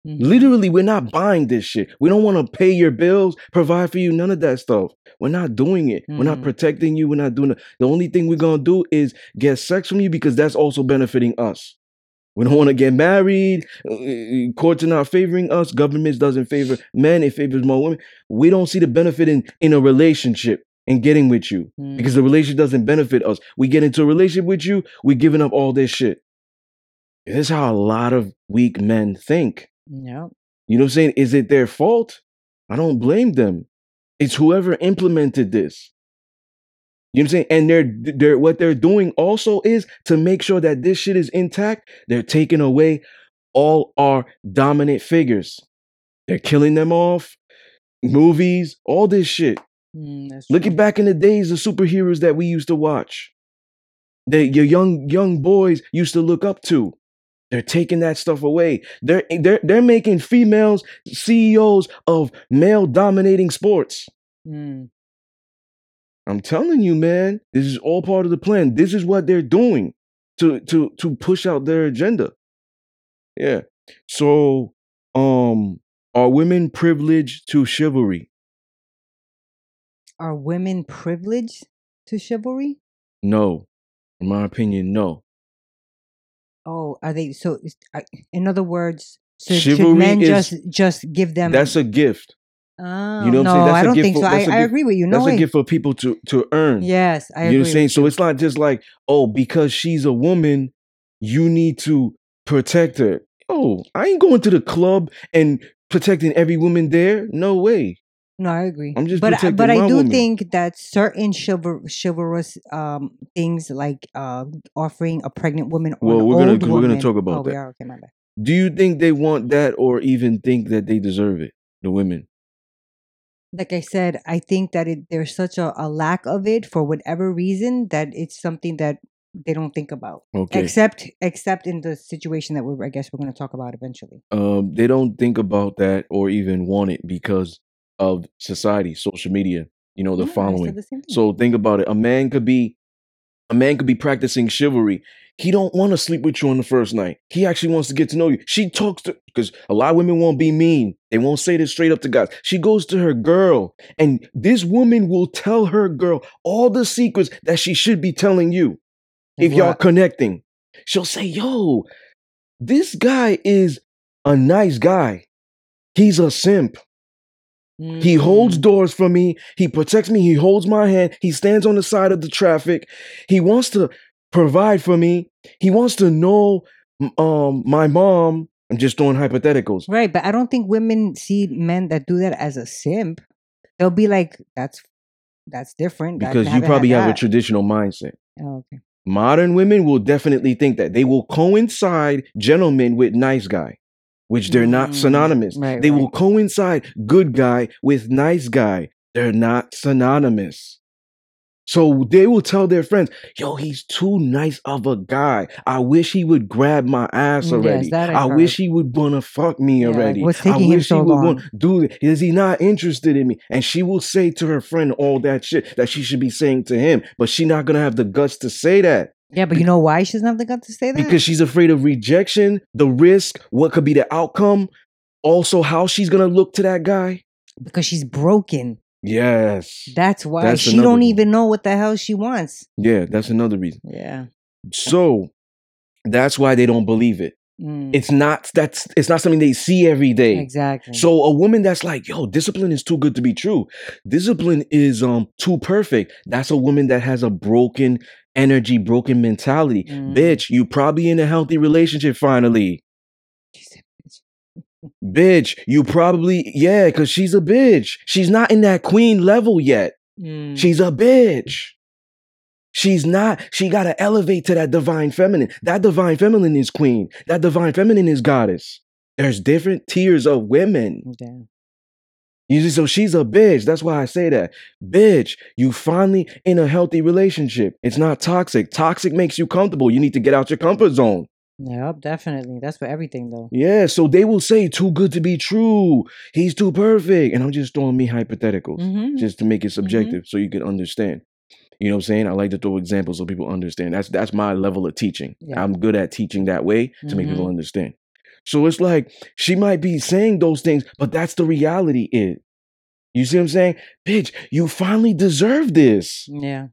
Literally we're not buying this shit we don't want to pay your bills provide for you none of that stuff we're not doing it we're not Mhm. protecting you we're not doing it the only thing we're gonna do is get sex from you because that's also benefiting us we don't want to get married. uh, Courts are not favoring us. Governments doesn't favor men. It favors more women. We don't see the benefit in in a relationship and getting with you because Mm. the relationship doesn't benefit us. We get into a relationship with you, we're giving up all this shit. This is how a lot of weak men think. Yeah. You know what I'm saying? Is it their fault? I don't blame them. It's whoever implemented this. You know what I'm saying? And they're they're what they're doing also is to make sure that this shit is intact. They're taking away all our dominant figures. They're killing them off. Movies, all this shit. Mm, that's Look true. at back in the days of superheroes that we used to watch. That your young young boys used to look up to. They're taking that stuff away. They're they're they're making females CEOs of male dominating sports. Mm. I'm telling you, man, this is all part of the plan. This is what they're doing to to to push out their agenda. Yeah. So, um, are women privileged to chivalry? Are women privileged to chivalry? No. In my opinion, no. Oh, are they so? In other words, so should men is- just just give them? That's a gift. oh, you know oh, what I'm no, saying? That's I a don't gift think for- so. I, I agree with you. No That's way. a gift for people to to earn. Yes, I you know what I'm saying? So it's not just like, oh, because she's a woman, you need to protect her. Oh, I ain't going to the club and protecting every woman there. No way. No, I agree. I'm just but I- but I do woman. think that certain chival- chivalrous um things like uh offering a pregnant woman or Well, we're gonna- we're gonna talk about oh, we that. are okay, my bad. Do you think they want that or even think that they deserve it? The women. Like I said, I think that it, there's such a, a lack of it for whatever reason that it's something that they don't think about. Okay. Except except in the situation that we're I guess we're going to talk about eventually. um, they don't think about that or even want it because of society, social media, you know, the Yeah, following. the. So think about it. A man could be a man could be practicing chivalry. He don't want to sleep with you on the first night. He actually wants to get to know you. She talks to because a lot of women won't be mean. They won't say this straight up to guys. She goes to her girl, and this woman will tell her girl all the secrets that she should be telling you if y'all connecting. She'll say, "Yo, this guy is a nice guy. He's a simp. He holds Mm. doors for me. He protects me. He holds my hand. He stands on the side of the traffic. He wants to provide for me. He wants to know um my mom. I'm just doing hypotheticals. Right, but I don't think women see men that do that as a simp. They'll be like, "That's that's different." Because you probably have a traditional mindset. Oh, okay. Modern women will definitely think that. They will coincide gentlemen with nice guy, which they're not Mm, synonymous. right, they right. will coincide good guy with nice guy. They're not synonymous. So they will tell their friends, yo, he's too nice of a guy. I wish he would grab my ass Mm, yes, already. that I wish he would wanna fuck me Yeah, like, already. what's I taking him wish so he would want long? do. Is he not interested in me? And she will say to her friend all that shit that she should be saying to him, but she not gonna have the guts to say that Yeah, but you know why she doesn't have the gut to say that? because she's afraid of rejection, the risk, what could be the outcome, also how she's gonna look to that guy. because she's broken. Yes. That's why That's she don't reason. even know what the hell she wants. Yeah, that's another reason. Yeah. So that's why they don't believe it. Mm, It's not that's it's not something they see every day. exactly. So a woman that's like, yo, discipline is too good to be true. Discipline is um too perfect. That's a woman that has a broken energy, broken mentality. Mm. Bitch, you probably in a healthy relationship finally. "Bitch." You probably yeah, cuz she's a bitch. She's not in that queen level yet. Mm, She's a bitch. She's not, she got to elevate to that divine feminine. That divine feminine is queen. That divine feminine is goddess. There's different tiers of women. yeah. You see, so she's a bitch. That's why I say that. Bitch, you finally in a healthy relationship. It's not toxic. Toxic makes you comfortable. You need to get out your comfort zone. Yep, definitely. That's for everything, though. Yeah, so they will say too good to be true. He's too perfect. And I'm just throwing me hypotheticals Mhm. just to make it subjective so you can understand. You know what I'm saying? I like to throw examples so people understand. That's that's my level of teaching. Yeah. I'm good at teaching that way to make people Mhm. understand. So it's like she might be saying those things, but that's the reality is. You see what I'm saying? Bitch, you finally deserve this, Yeah.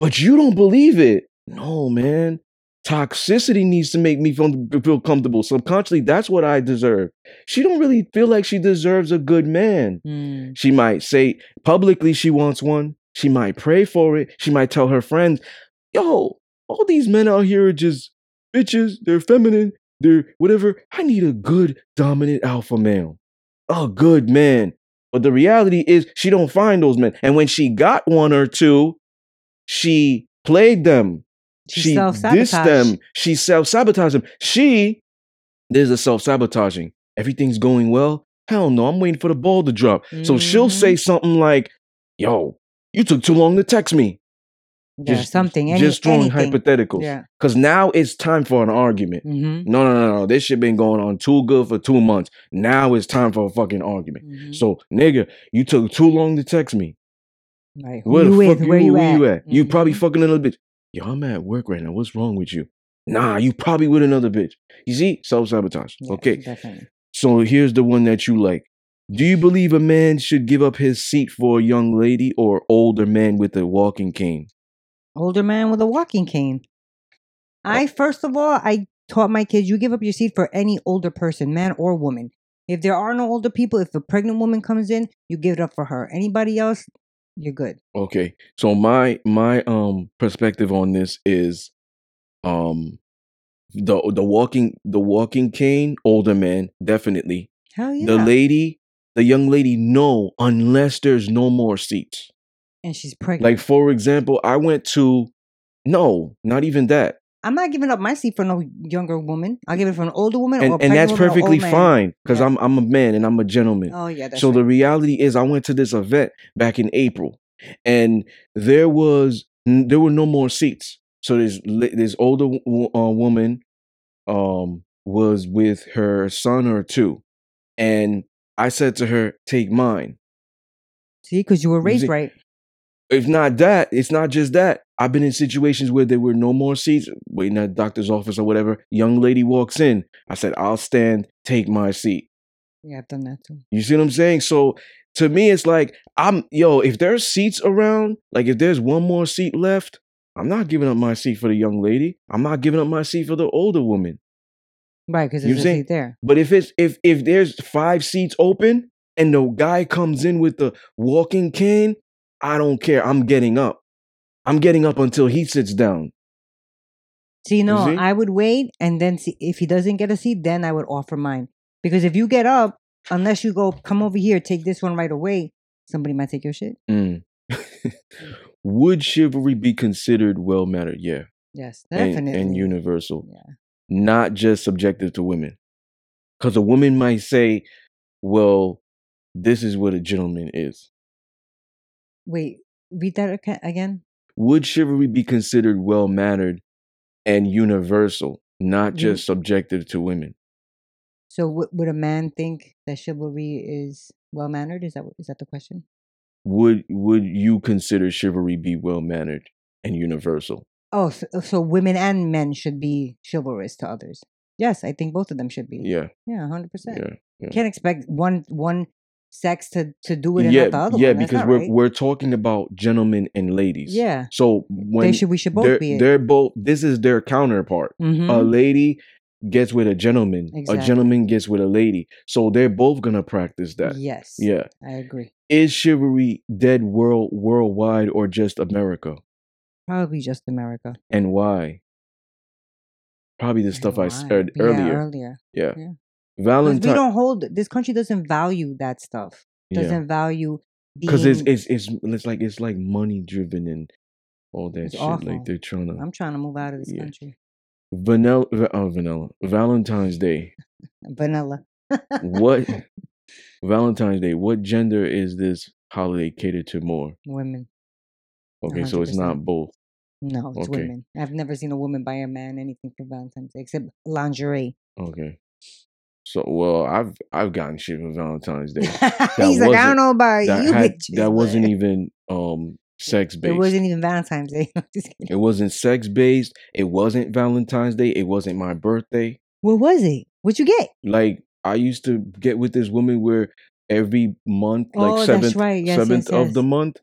but you don't believe it. No, man. Toxicity needs to make me feel, feel comfortable. Subconsciously, that's what I deserve. She don't really feel like she deserves a good man. Mm, She might say publicly she wants one. She might pray for it. She might tell her friends, yo, all these men out here are just bitches. They're feminine. They're whatever. I need a good dominant alpha male. A good man. But the reality is she don't find those men. And when she got one or two, She played them. She, She dissed them. She self sabotaged them. She, there's a self sabotaging. Everything's going well. Hell no, I'm waiting for the ball to drop. So she'll say mm-hmm. something like, "Yo, you took too long to text me." Yeah, just something. Any, just throwing anything. hypotheticals. Yeah. Because now it's time for an argument. hmm No, no, no, no. This shit been going on too good for two months. Now it's time for a fucking argument. hmm So, nigga, you took too long to text me. Who Where you the with? fuck Where you, where at? you at? You probably fucking another bitch. Yo, I'm at work right now. What's wrong with you? Nah, you probably with another bitch. You see? Self sabotage. Yes, okay. Definitely. So here's the one that you like. Do you believe a man should give up his seat for a young lady or older man with a walking cane? Older man with a walking cane. I first of all, I taught my kids you give up your seat for any older person, man or woman. If there are no older people, if a pregnant woman comes in, you give it up for her. Anybody else, you're good. Okay. So my my um perspective on this is um the the walking the walking cane older man definitely. Hell yeah. The lady the young lady no unless there's no more seats. And she's pregnant. Like for example, I went to no, not even that. I'm not giving up my seat for no younger woman. I'll give it for an older woman or a And and that's woman perfectly fine cuz Yeah. I'm I'm a man and I'm a gentleman. Oh yeah, that's so right. the reality is i went to this event back in april and there was there were no more seats so this this older uh, woman um was with her son or two and i said to her take mine See, because you were raised right. If not that it's not just that i've been in situations where there were no more seats waiting at the doctor's office or whatever young lady walks in i said i'll stand take my seat Yeah, I've done that too. You see what I'm saying? So to me, it's like I'm yo. If there's seats around, like if there's one more seat left, I'm not giving up my seat for the young lady. I'm not giving up my seat for the older woman. Right, because You there's a see? seat there. But if it's if if there's five seats open and the guy comes in with the walking cane, I don't care. I'm getting up. I'm getting up until he sits down. See, no, see? I would wait and then see if he doesn't get a seat, then I would offer mine. Because if you get up, unless you go, come over here, take this one right away, somebody might take your shit. Mm. (laughs) Would chivalry be considered well mannered? Yeah, Yes, and, definitely. and universal. Yeah. not just subjective to women. Because a woman might say, well, this is what a gentleman is. Wait, read that again. Would chivalry be considered well mannered and universal, not just subjective to women? So, w- would a man think that chivalry is well mannered? Is that is that the question? Would would you consider chivalry be well mannered and universal? Oh, so, oh, so women and men should be chivalrous to others. Yes, I think both of them should be. Yeah, Yeah, hundred percent. yeah, yeah. Can't expect one one sex to to do it yeah, not the other yeah, one. Because we're right. we're talking about gentlemen and ladies. Yeah, So when they should. We should both they're, be. They're both, this is their counterpart. Mhm. a lady gets with a gentleman Exactly. a gentleman gets with a lady so they're both gonna practice that yes. yeah I agree. is chivalry dead world worldwide or just america Probably just America. and why probably the And stuff i why? said Yeah, earlier earlier. yeah, yeah. Valentine we don't hold. This country doesn't value that stuff. Doesn't value because it's, it's it's it's like it's like money driven and all that It's shit awful. like they're trying to I'm trying to move out of this Yeah. country. vanilla uh, vanilla valentine's day (laughs) Vanilla. what (laughs) valentine's day what gender is this holiday catered to more Women. okay so it's not both No, it's Okay. women. I've never seen a woman buy a man anything for Valentine's Day except lingerie. Okay. So well, I've I've gotten shit for Valentine's Day. (laughs) He's like, I don't know about That you had, bitches. that wasn't even um sex based. It wasn't even Valentine's Day. (laughs) I'm just kidding. It wasn't sex based. It wasn't Valentine's Day. It wasn't my birthday. What was it? What you get? Like I used to get with this woman where every month, Oh, like that's seventh right. Yes, seventh yes, of the month,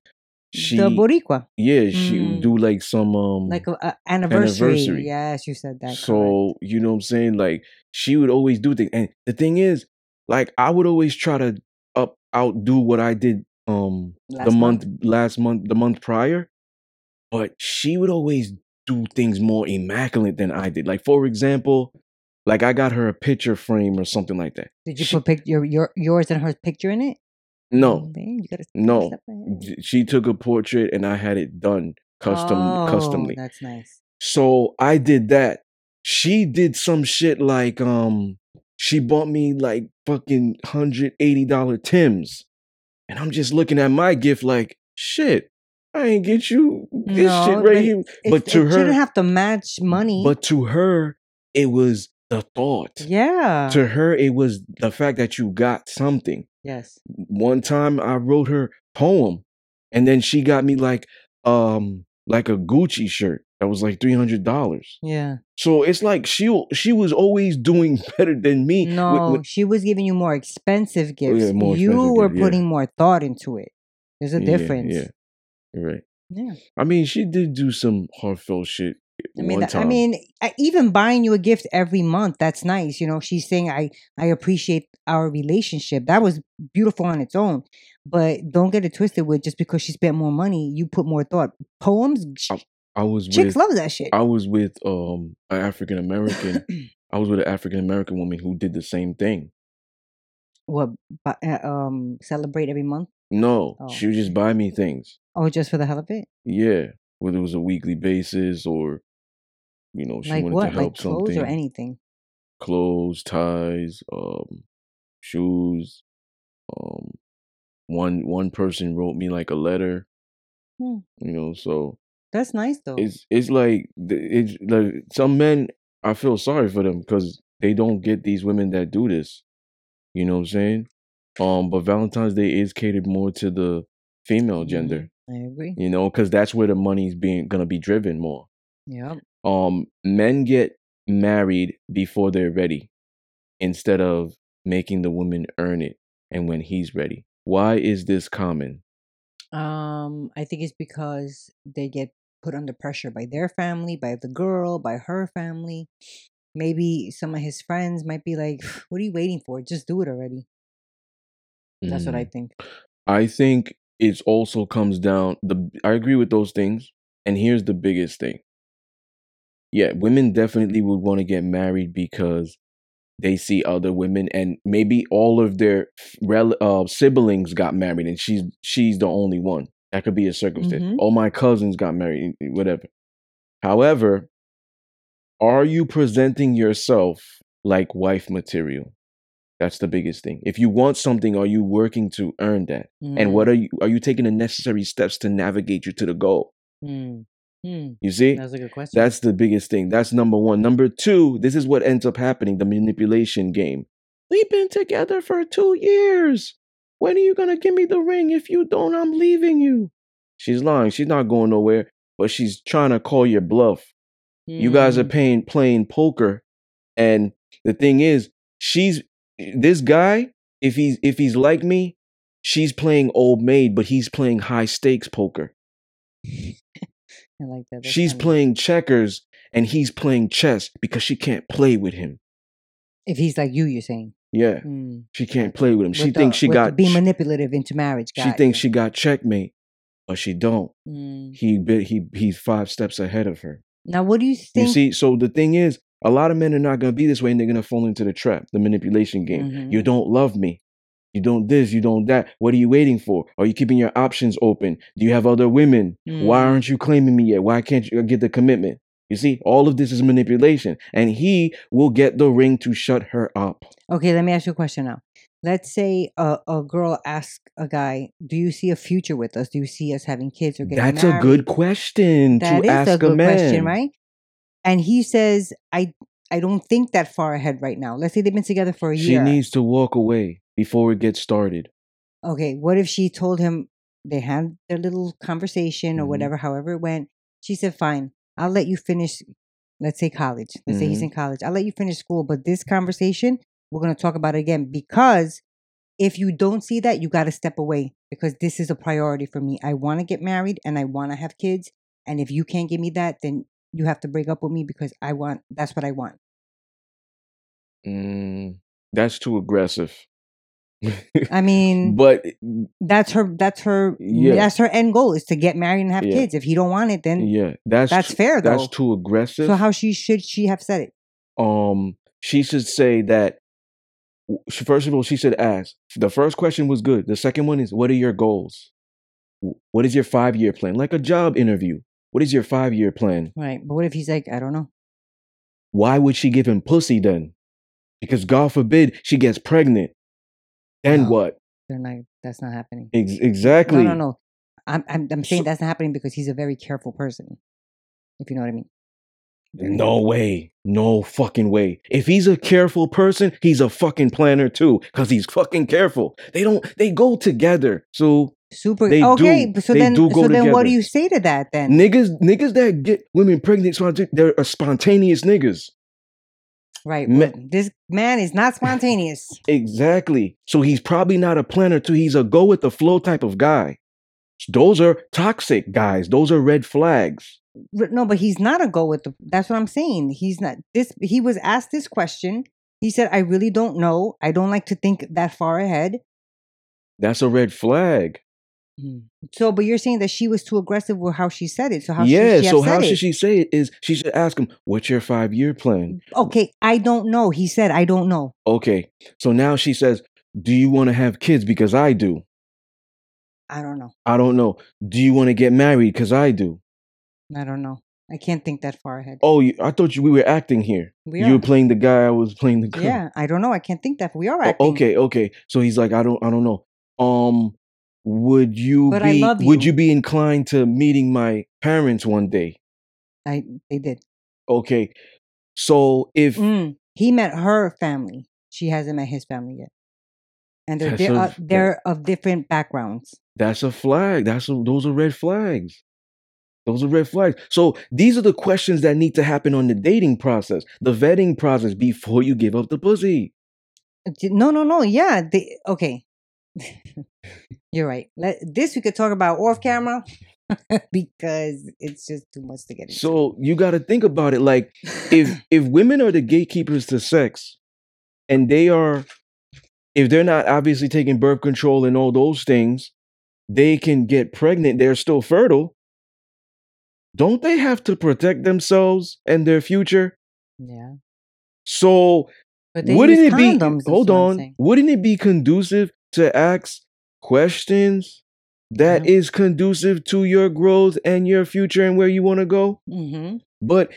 she the Boricua, yeah she Mm. would do like some um like a, a anniversary. Anniversary. Yes, you said that. correct. So, you know what I'm saying? Like she would always do things. And the thing is, like I would always try to up outdo what I did um the Last month, last month, the month prior. But she would always do things more immaculate than I did. Like for example, like I got her a picture frame or something like that. Did you she- put pic- your, your yours and her picture in it? No, Oh, damn, you gotta no. step ahead. J- She took a portrait and I had it done custom oh, customly. That's nice. So I did that. She did some shit like um she bought me like fucking hundred eighty dollar Tims, and I'm just looking at my gift like shit. I ain't get you this No, shit right here. But to her, it shouldn't have to match money. but to her, it was the thought. yeah. To her, it was the fact that you got something. Yes. One time I wrote her poem, and then she got me like um like a Gucci shirt that was like three hundred dollars. Yeah. So it's like she she was always doing (laughs) better than me. No, with- she was giving you more expensive gifts. Oh, yeah, more you expensive were gift, yeah. putting more thought into it. There's a Yeah, difference. Yeah, you're right. Yeah. I mean, she did do some heartfelt shit. I mean, I mean, even buying you a gift every month, that's nice. You know, she's saying, I, I appreciate our relationship. That was beautiful on its own. But don't get it twisted with just because she spent more money, you put more thought. Poems, sh- I was chicks with love that shit. I was with um an African American. (clears throat) I was with an African American woman who did the same thing. what, uh, um, celebrate every month? No, Oh. she would just buy me things. Oh, just for the hell of it? Yeah, whether it was a weekly basis or, you know, she like wanted what? to help Like clothes something. or anything? Clothes, ties, um, shoes. Um, one one person wrote me like a letter. Hmm. You know, so That's nice though. it's it's like it's like some men. I feel sorry for them because they don't get these women that do this. You know what I'm saying? Um, but Valentine's Day is catered more to the female Mhm. gender. I agree. You know, because that's where the money's being gonna be driven more. Yep. um men get married before they're ready instead of making the woman earn it and when he's ready why is this common Um, I think it's because they get put under pressure by their family, by the girl, by her family. Maybe some of his friends might be like, (sighs) "What are you waiting for? Just do it already." That's what I Mm. think. i think it also comes down the i agree with those things and here's the biggest thing yeah women definitely would want to get married because they see other women and maybe all of their rel- uh, siblings got married and she's she's the only one. That could be a circumstance. Mhm. all my cousins got married whatever. However are you presenting yourself like wife material? That's the biggest thing. If you want something are you working to earn that? And what are you are you taking the necessary steps to navigate you to the goal? Mm. Mm. you see That's a good question. that's the biggest thing. That's number one. Number two, this is what ends up happening the manipulation game. We've been together for two years. When are you going to give me the ring? If you don't, I'm leaving you. She's lying. She's not going nowhere, but she's trying to call your bluff. You guys are Mm. paying, playing poker. And the thing is, she's this guy, if he's if he's like me, she's playing old maid, but he's playing high stakes poker. I like that. That's She's funny. playing checkers and he's playing chess because she can't play with him. If he's like you, you're saying. Yeah, Mm. she can't play with him. She the- thinks she got. be manipulative into marriage. she Got thinks ya. she got checkmate, but she don't. Mm. He bit. He he's five steps ahead of her. Now, what do you think? You see, so the thing is, a lot of men are not gonna be this way, and they're gonna fall into the trap, the manipulation game. Mhm. You don't love me. You don't this. You don't that. What are you waiting for? Are you keeping your options open? Do you have other women? Why Mm. aren't you claiming me yet? Why can't you get the commitment? You see, all of this is manipulation, and he will get the ring to shut her up. Okay, let me ask you a question now. Let's say a, a girl asks a guy, "Do you see a future with us? Do you see us having kids or getting That's married?" That's a good question That to ask a a, man. question, right? And he says, "I I don't think that far ahead right now. Let's say they've been together for a She year. She needs to walk away before we get started. okay, what if she told him they had their little conversation or Mhm. whatever, however it went? She said, "Fine, I'll let you finish. Let's say college. Let's say he's Mhm. in college. I'll let you finish school, but this conversation we're gonna talk about it again because." If you don't see that, you got to step away because this is a priority for me. I want to get married and I want to have kids. And if you can't give me that, then you have to break up with me because I want that's what I want. Mm, that's too aggressive. I mean, (laughs) but that's her that's her Yeah. that's her end goal is to get married and have Yeah. kids. If he don't want it, then yeah, that's that's too- fair though. That's too aggressive. so how she should she have said it? um, she should say that. First of all, she should ask. The first question was good. The second one is, "What are your goals? What is your five-year plan?" Like a job interview. What is your five year plan? Right. But what if he's like, I don't know. Why would she give him pussy then? Because God forbid she gets pregnant. Then No. what? They're not. That's not happening. Ex- exactly. No, no, no. I'm, I'm, I'm saying So- that's not happening because he's a very careful person. If you know what I mean. Very No way. No fucking way. If he's a careful person, he's a fucking planner too. Cause he's fucking careful. They don't they go together. So Super. They okay. do- So they then, do go so then, what do you say to that then? niggas niggas that get women pregnant, they're a spontaneous niggas. Right. This man is not spontaneous. Exactly. So he's probably not a planner too. He's a go with the flow type of guy. Those are toxic guys. Those are red flags. No, but he's not a go with the. That's what I'm saying. He's not. This. He was asked this question. He said, "I really don't know. I don't like to think that far ahead." That's a red flag. So, but you're saying that she was too aggressive with how she said it. So how yeah. should she so how it? should she say it? Is she should ask him, "What's your five year plan?" Okay, I don't know. He said, "I don't know." Okay. So now she says, "Do you want to have kids? Because I do." I don't know. I don't know. Do you want to get married? Because I do. I don't know. I can't think that far ahead. Oh, you, I thought you, we were acting here. we You were playing the guy. I was playing the girl. yeah, I don't know. I can't think that. We are acting. okay, okay. So he's like, I don't, I don't know. Um, would you But be, love would you. you be inclined to meeting my parents one day? I they did. Okay. So if Mm, he met her family. She hasn't met his family yet, and they're di- a- uh, they're of different backgrounds. that's a flag, that's a, those are red flags. Those are red flags. So these are the questions that need to happen on the dating process, the vetting process before you give up the pussy. Uh, No, no, no. Yeah. They, okay. You're right. Let, this we could talk about off camera (laughs) because it's just too much to get into. So you got to think about it like if (laughs) if women are the gatekeepers to sex and they are if they're not obviously taking birth control and all those things they can get pregnant they're still fertile don't they have to protect themselves and their future yeah. so wouldn't it be hold on wouldn't it be conducive to ask questions that Yeah. is conducive to your growth and your future and where you want to go Mm-hmm. but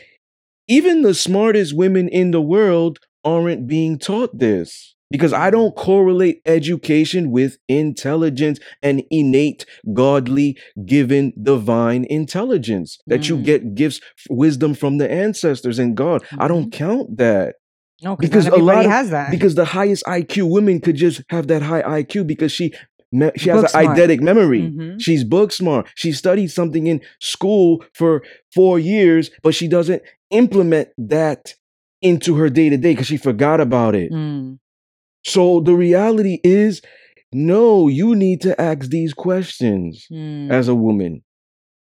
even the smartest women in the world aren't being taught this because I don't correlate education with intelligence and innate, godly, given divine intelligence that you Mm. get gifts, wisdom from the ancestors and God. I don't count that No, Because a lot of- has that. because the highest IQ women could just have that high IQ because she me- she has Book an smart. eidetic memory. Mhm. She's book smart. She studied something in school for four years, but she doesn't implement that into her day to day because she forgot about it. Mm. So the reality is, no, you need to ask these questions Mm. as a woman.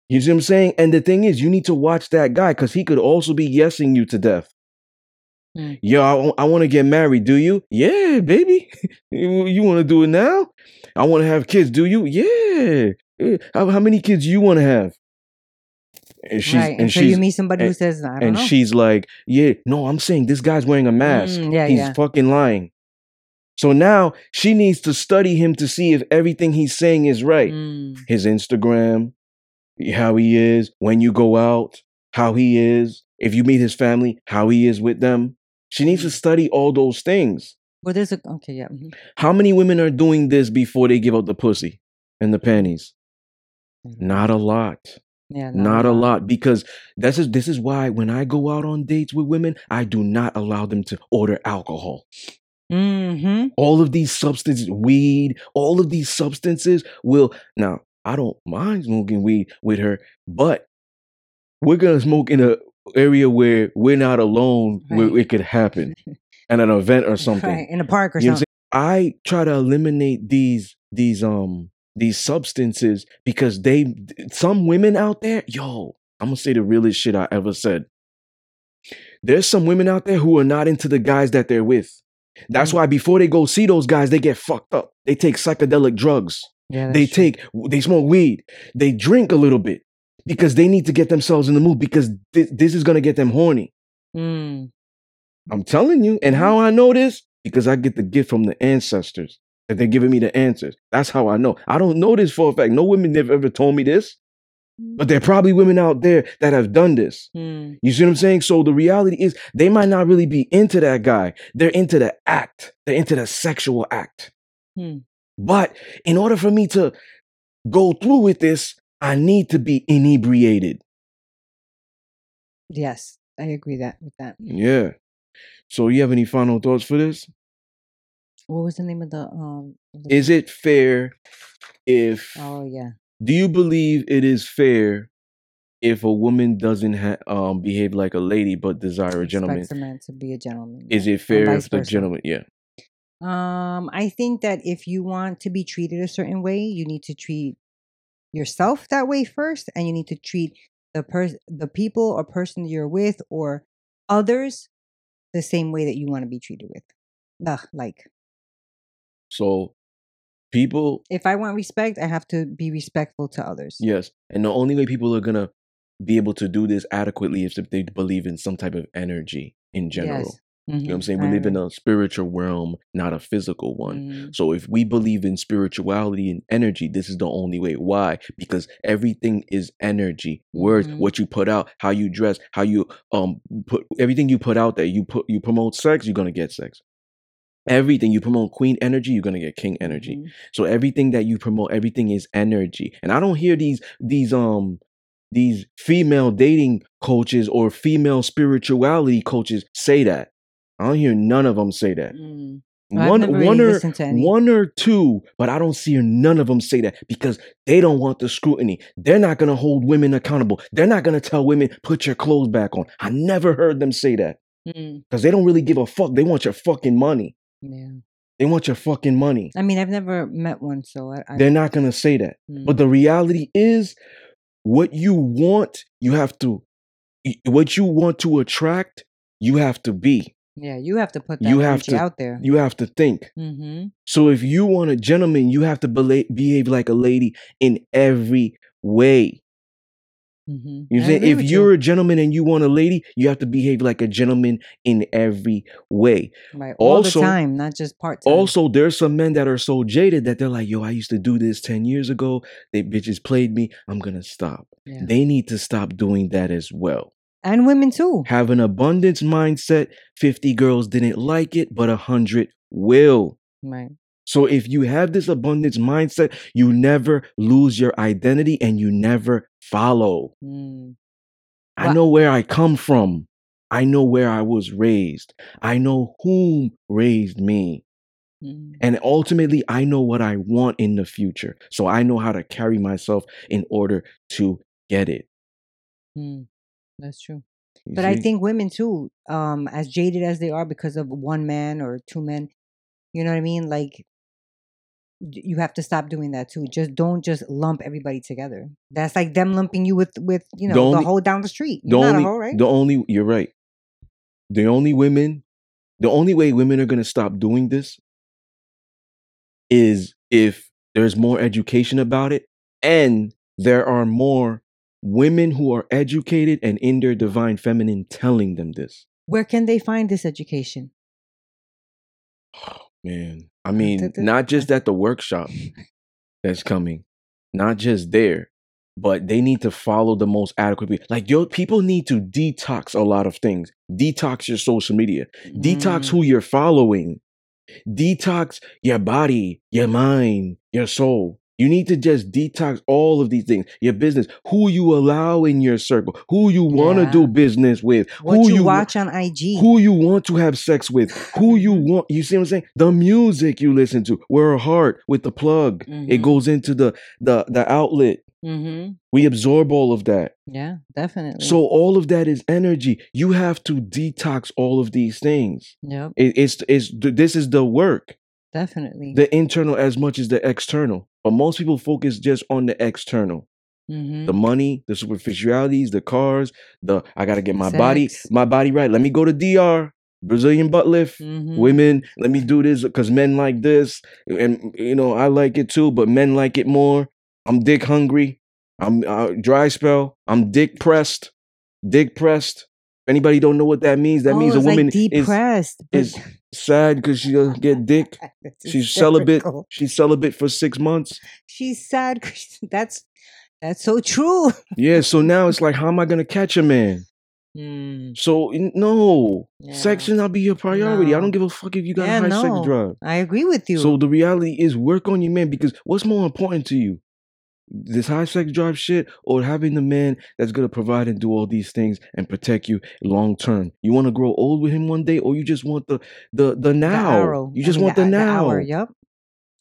You see what I'm saying? And the thing is, you need to watch that guy because he could also be yesing you to death. Mm. Yo, I, want to get married. Do you? Yeah, baby. (laughs) you want to do it now? I want to have kids. Do you? Yeah. Eh, How, how many kids you want to have? And she's right. and Until she's you meet somebody who says, I don't and know. she's like, yeah, no, I'm saying this guy's wearing a mask. Mm, yeah, He's yeah. fucking lying. So now she needs to study him to see if everything he's saying is right. Mm. His Instagram, how he is when you go out, how he is, if you meet his family, how he is with them. She needs to study all those things. Well, there's a okay, yeah. mhm. How many women are doing this before they give out the pussy and the panties? Not a lot. Yeah, Not a lot because this is this is why when I go out on dates with women, I do not allow them to order alcohol. Mm-hmm. All of these substances, weed, all of these substances will now I don't mind smoking weed with her, but we're gonna smoke in a area where we're not alone where it could happen (laughs) at an event or something. Right, in a park or You know what I'm something. I try to eliminate these these um these substances because they some women out there, yo, I'm gonna say the realest shit I ever said. There's some women out there who are not into the guys that they're with. That's Mm. why before they go see those guys, they get fucked up. They take psychedelic drugs. Yeah, they true. take they smoke weed. They drink a little bit because they need to get themselves in the mood because thi- this is gonna get them horny. Mm. I'm telling you. And how I know this? Because I get the gift from the ancestors that they're giving me the answers. That's how I know. I don't know this for a fact. No women have ever told me this. But there are probably women out there that have done this. Mm. You see what I'm saying? So the reality is they might not really be into that guy. They're into the act. They're into the sexual act. Hmm. But in order for me to go through with this, I need to be inebriated. Yes, I agree that with that. Yeah. So you have any final thoughts for this? What was the name of the um? the Is it fair if Oh yeah. do you believe it is fair if a woman doesn't ha- um behave like a lady but desire a gentleman? Expects a man to be a gentleman. Is yeah. it fair vice if the versa. gentleman yeah. Um, I think that if you want to be treated a certain way, you need to treat yourself that way first, and you need to treat the person, the people or person you're with, or others the same way that you want to be treated with. Ugh, like So people if I want respect, I have to be respectful to others. Yes. And the only way people are going to be able to do this adequately is if they believe in some type of energy in general. Yes. You know what I'm Mhm, saying? We live in a spiritual realm, not a physical one. Mhm. So if we believe in spirituality and energy, this is the only way. Why? Because everything is energy. Words, Mhm. what you put out, how you dress, how you um put everything you put out there. You put you promote sex, you're gonna get sex. Everything you promote queen energy, you're gonna get king energy. Mhm. So everything that you promote, everything is energy. And I don't hear these these um these female dating coaches or female spirituality coaches say that. I don't hear none of them say that. Mm. One really one or to one or two, but I don't see none of them say that because they don't want the scrutiny. They're not gonna hold women accountable. They're not gonna tell women put your clothes back on. I never heard them say that Mm. because they don't really give a fuck. They want your fucking money. Yeah. They want your fucking money. I mean, I've never met one, so I. I They're not gonna say that. mm. But the reality is, what you want, you have to, what you want to attract, you have to be. Yeah, you have to put that You have to- out there. You have to think. mm-hmm. So if you want a gentleman, you have to bela- behave like a lady in every way. Mm-hmm. You say if you're a gentleman and you want a lady, you have to behave like a gentleman in every way. right all also- the time, not just part time. Also, there's some men that are so jaded that they're like, "Yo, I used to do this ten years ago. They bitches played me. I'm gonna stop." yeah. They need to stop doing that as well. And women too. Have an abundance mindset. 50 girls didn't like it, but 100 will. Right. So if you have this abundance mindset, you never lose your identity and you never follow. Mm. I know where I come from. I know where I was raised. I know whom raised me. Mm. And ultimately, I know what I want in the future. So I know how to carry myself in order to get it. Mm. That's true. You But I think women too, um, as jaded as they are because of one man or two men, you know what I mean? Like you have to stop doing that too. Just don't just lump everybody together. That's like them lumping you with with you know The the, only- hoe down the street. the You're not only, hoe, right? the only, you're right. The only women, the only way women are going to stop doing this is if there's more education about it and there are more women who are educated and in their divine feminine telling them this. Where can they find this education? (sighs) Man, I mean, not just at the workshop that's coming, not just there, but they need to follow the most adequate. Like, yo, people need to detox a lot of things. Detox your social media, detox Mm. who you're following, detox your body, your mind, your soul. You need to just detox all of these things. Your business, who you allow in your circle, who you want to Yeah. do business with, What who you, wa- watch on IG. who you want to have sex with, who you Mhm. want. You see what I'm saying? The music you listen to. We're a heart with the plug. It Mhm. goes into the the the outlet. mm-hmm. We absorb all of that. Yeah, definitely. So all of that is energy. You have to detox all of these things. yep, It, it's it's this is the work, definitely. the internal as much as the external. But most people focus just on the external, mm-hmm. the money, the superficialities, the cars, the I gotta get my body my body right. Let me go to DR Brazilian butt lift. Mhm. women let me do this because men like this and you know i like it too but men like it more i'm dick hungry i'm uh, dry spell i'm dick pressed dick pressed anybody don't know what that means that oh, means a woman like is depressed. but- is sad because she'll get (laughs) dick she's celibate she's celibate for six months She's sad. 'cause (laughs) that's That's so true. Yeah, so now it's like, how am I gonna catch a man? Mm, So no, sex should not be your priority. I don't give a fuck if you got Yeah, a high sex no. drive. I agree with you. So the reality is work on your man because what's more important to you? This high sex drive shit or having the man that's gonna provide and do all these things and protect you long term. You wanna grow old with him one day or you just want the the the the now. arrow. You I just mean, want the, the, now. hour. Yep.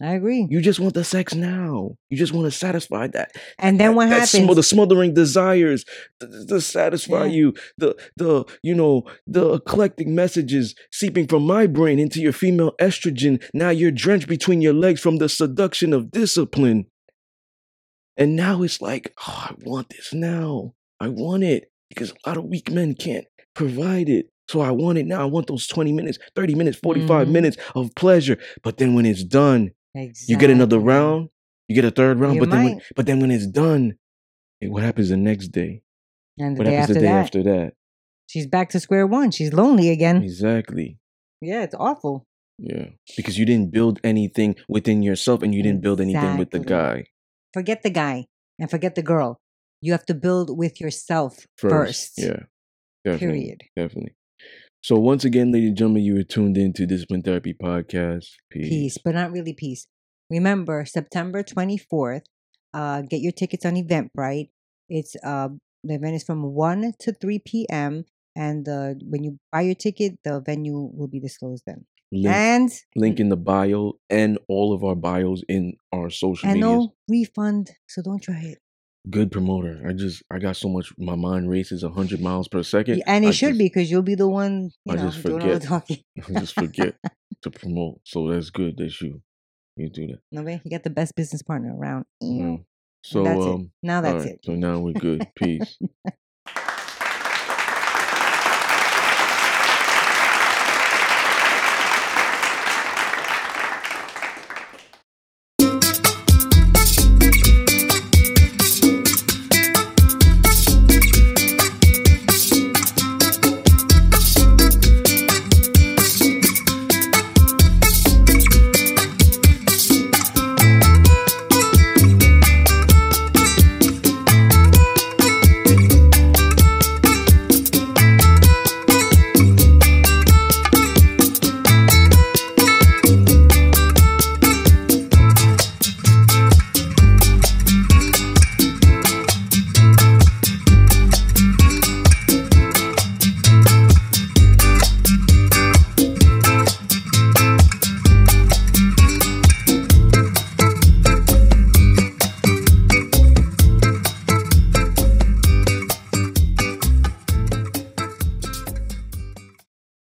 I agree. You just want the sex now. You just want to satisfy that and then that, what that happens? smo- the smothering desires to, to satisfy Yeah. you the the you know the eclectic messages seeping from my brain into your female estrogen now you're drenched between your legs from the seduction of discipline and now it's like oh, i want this now i want it because a lot of weak men can't provide it so i want it now i want those 20 minutes 30 minutes 45 Mhm. minutes of pleasure but then when it's done exactly. you get another round, you get a third round, You but then when, but then when it's done, what happens the next day? And the What day happens the day that, after that? she's back to square one. She's lonely again. Exactly. Yeah, it's awful. Yeah. Because you didn't build anything within yourself and you didn't build anything with the guy Forget the guy and forget the girl. You have to build with yourself first. first. Yeah. Definitely. Period. Definitely. So once again, ladies and gentlemen, you are tuned into Discipline Therapy Podcast. Peace. Peace, but not really peace. Remember, September 24th, uh, get your tickets on Eventbrite. It's uh, the event is from 1 to 3 p.m. And uh, when you buy your ticket, the venue will be disclosed then. Link, And link in the bio and all of our bios in our social and medias. no refund, so don't try it. Good promoter. I just I got so much my mind races hundred miles per second. Yeah, and it I should just- be because you'll be the one, you I know, just doing all the forget. talking. (laughs) I just forget (laughs) to promote. So that's good that you you do that. No way, you got the best business partner around. Mm. So that's um Now that's right, it. so now we're good. (laughs) Peace.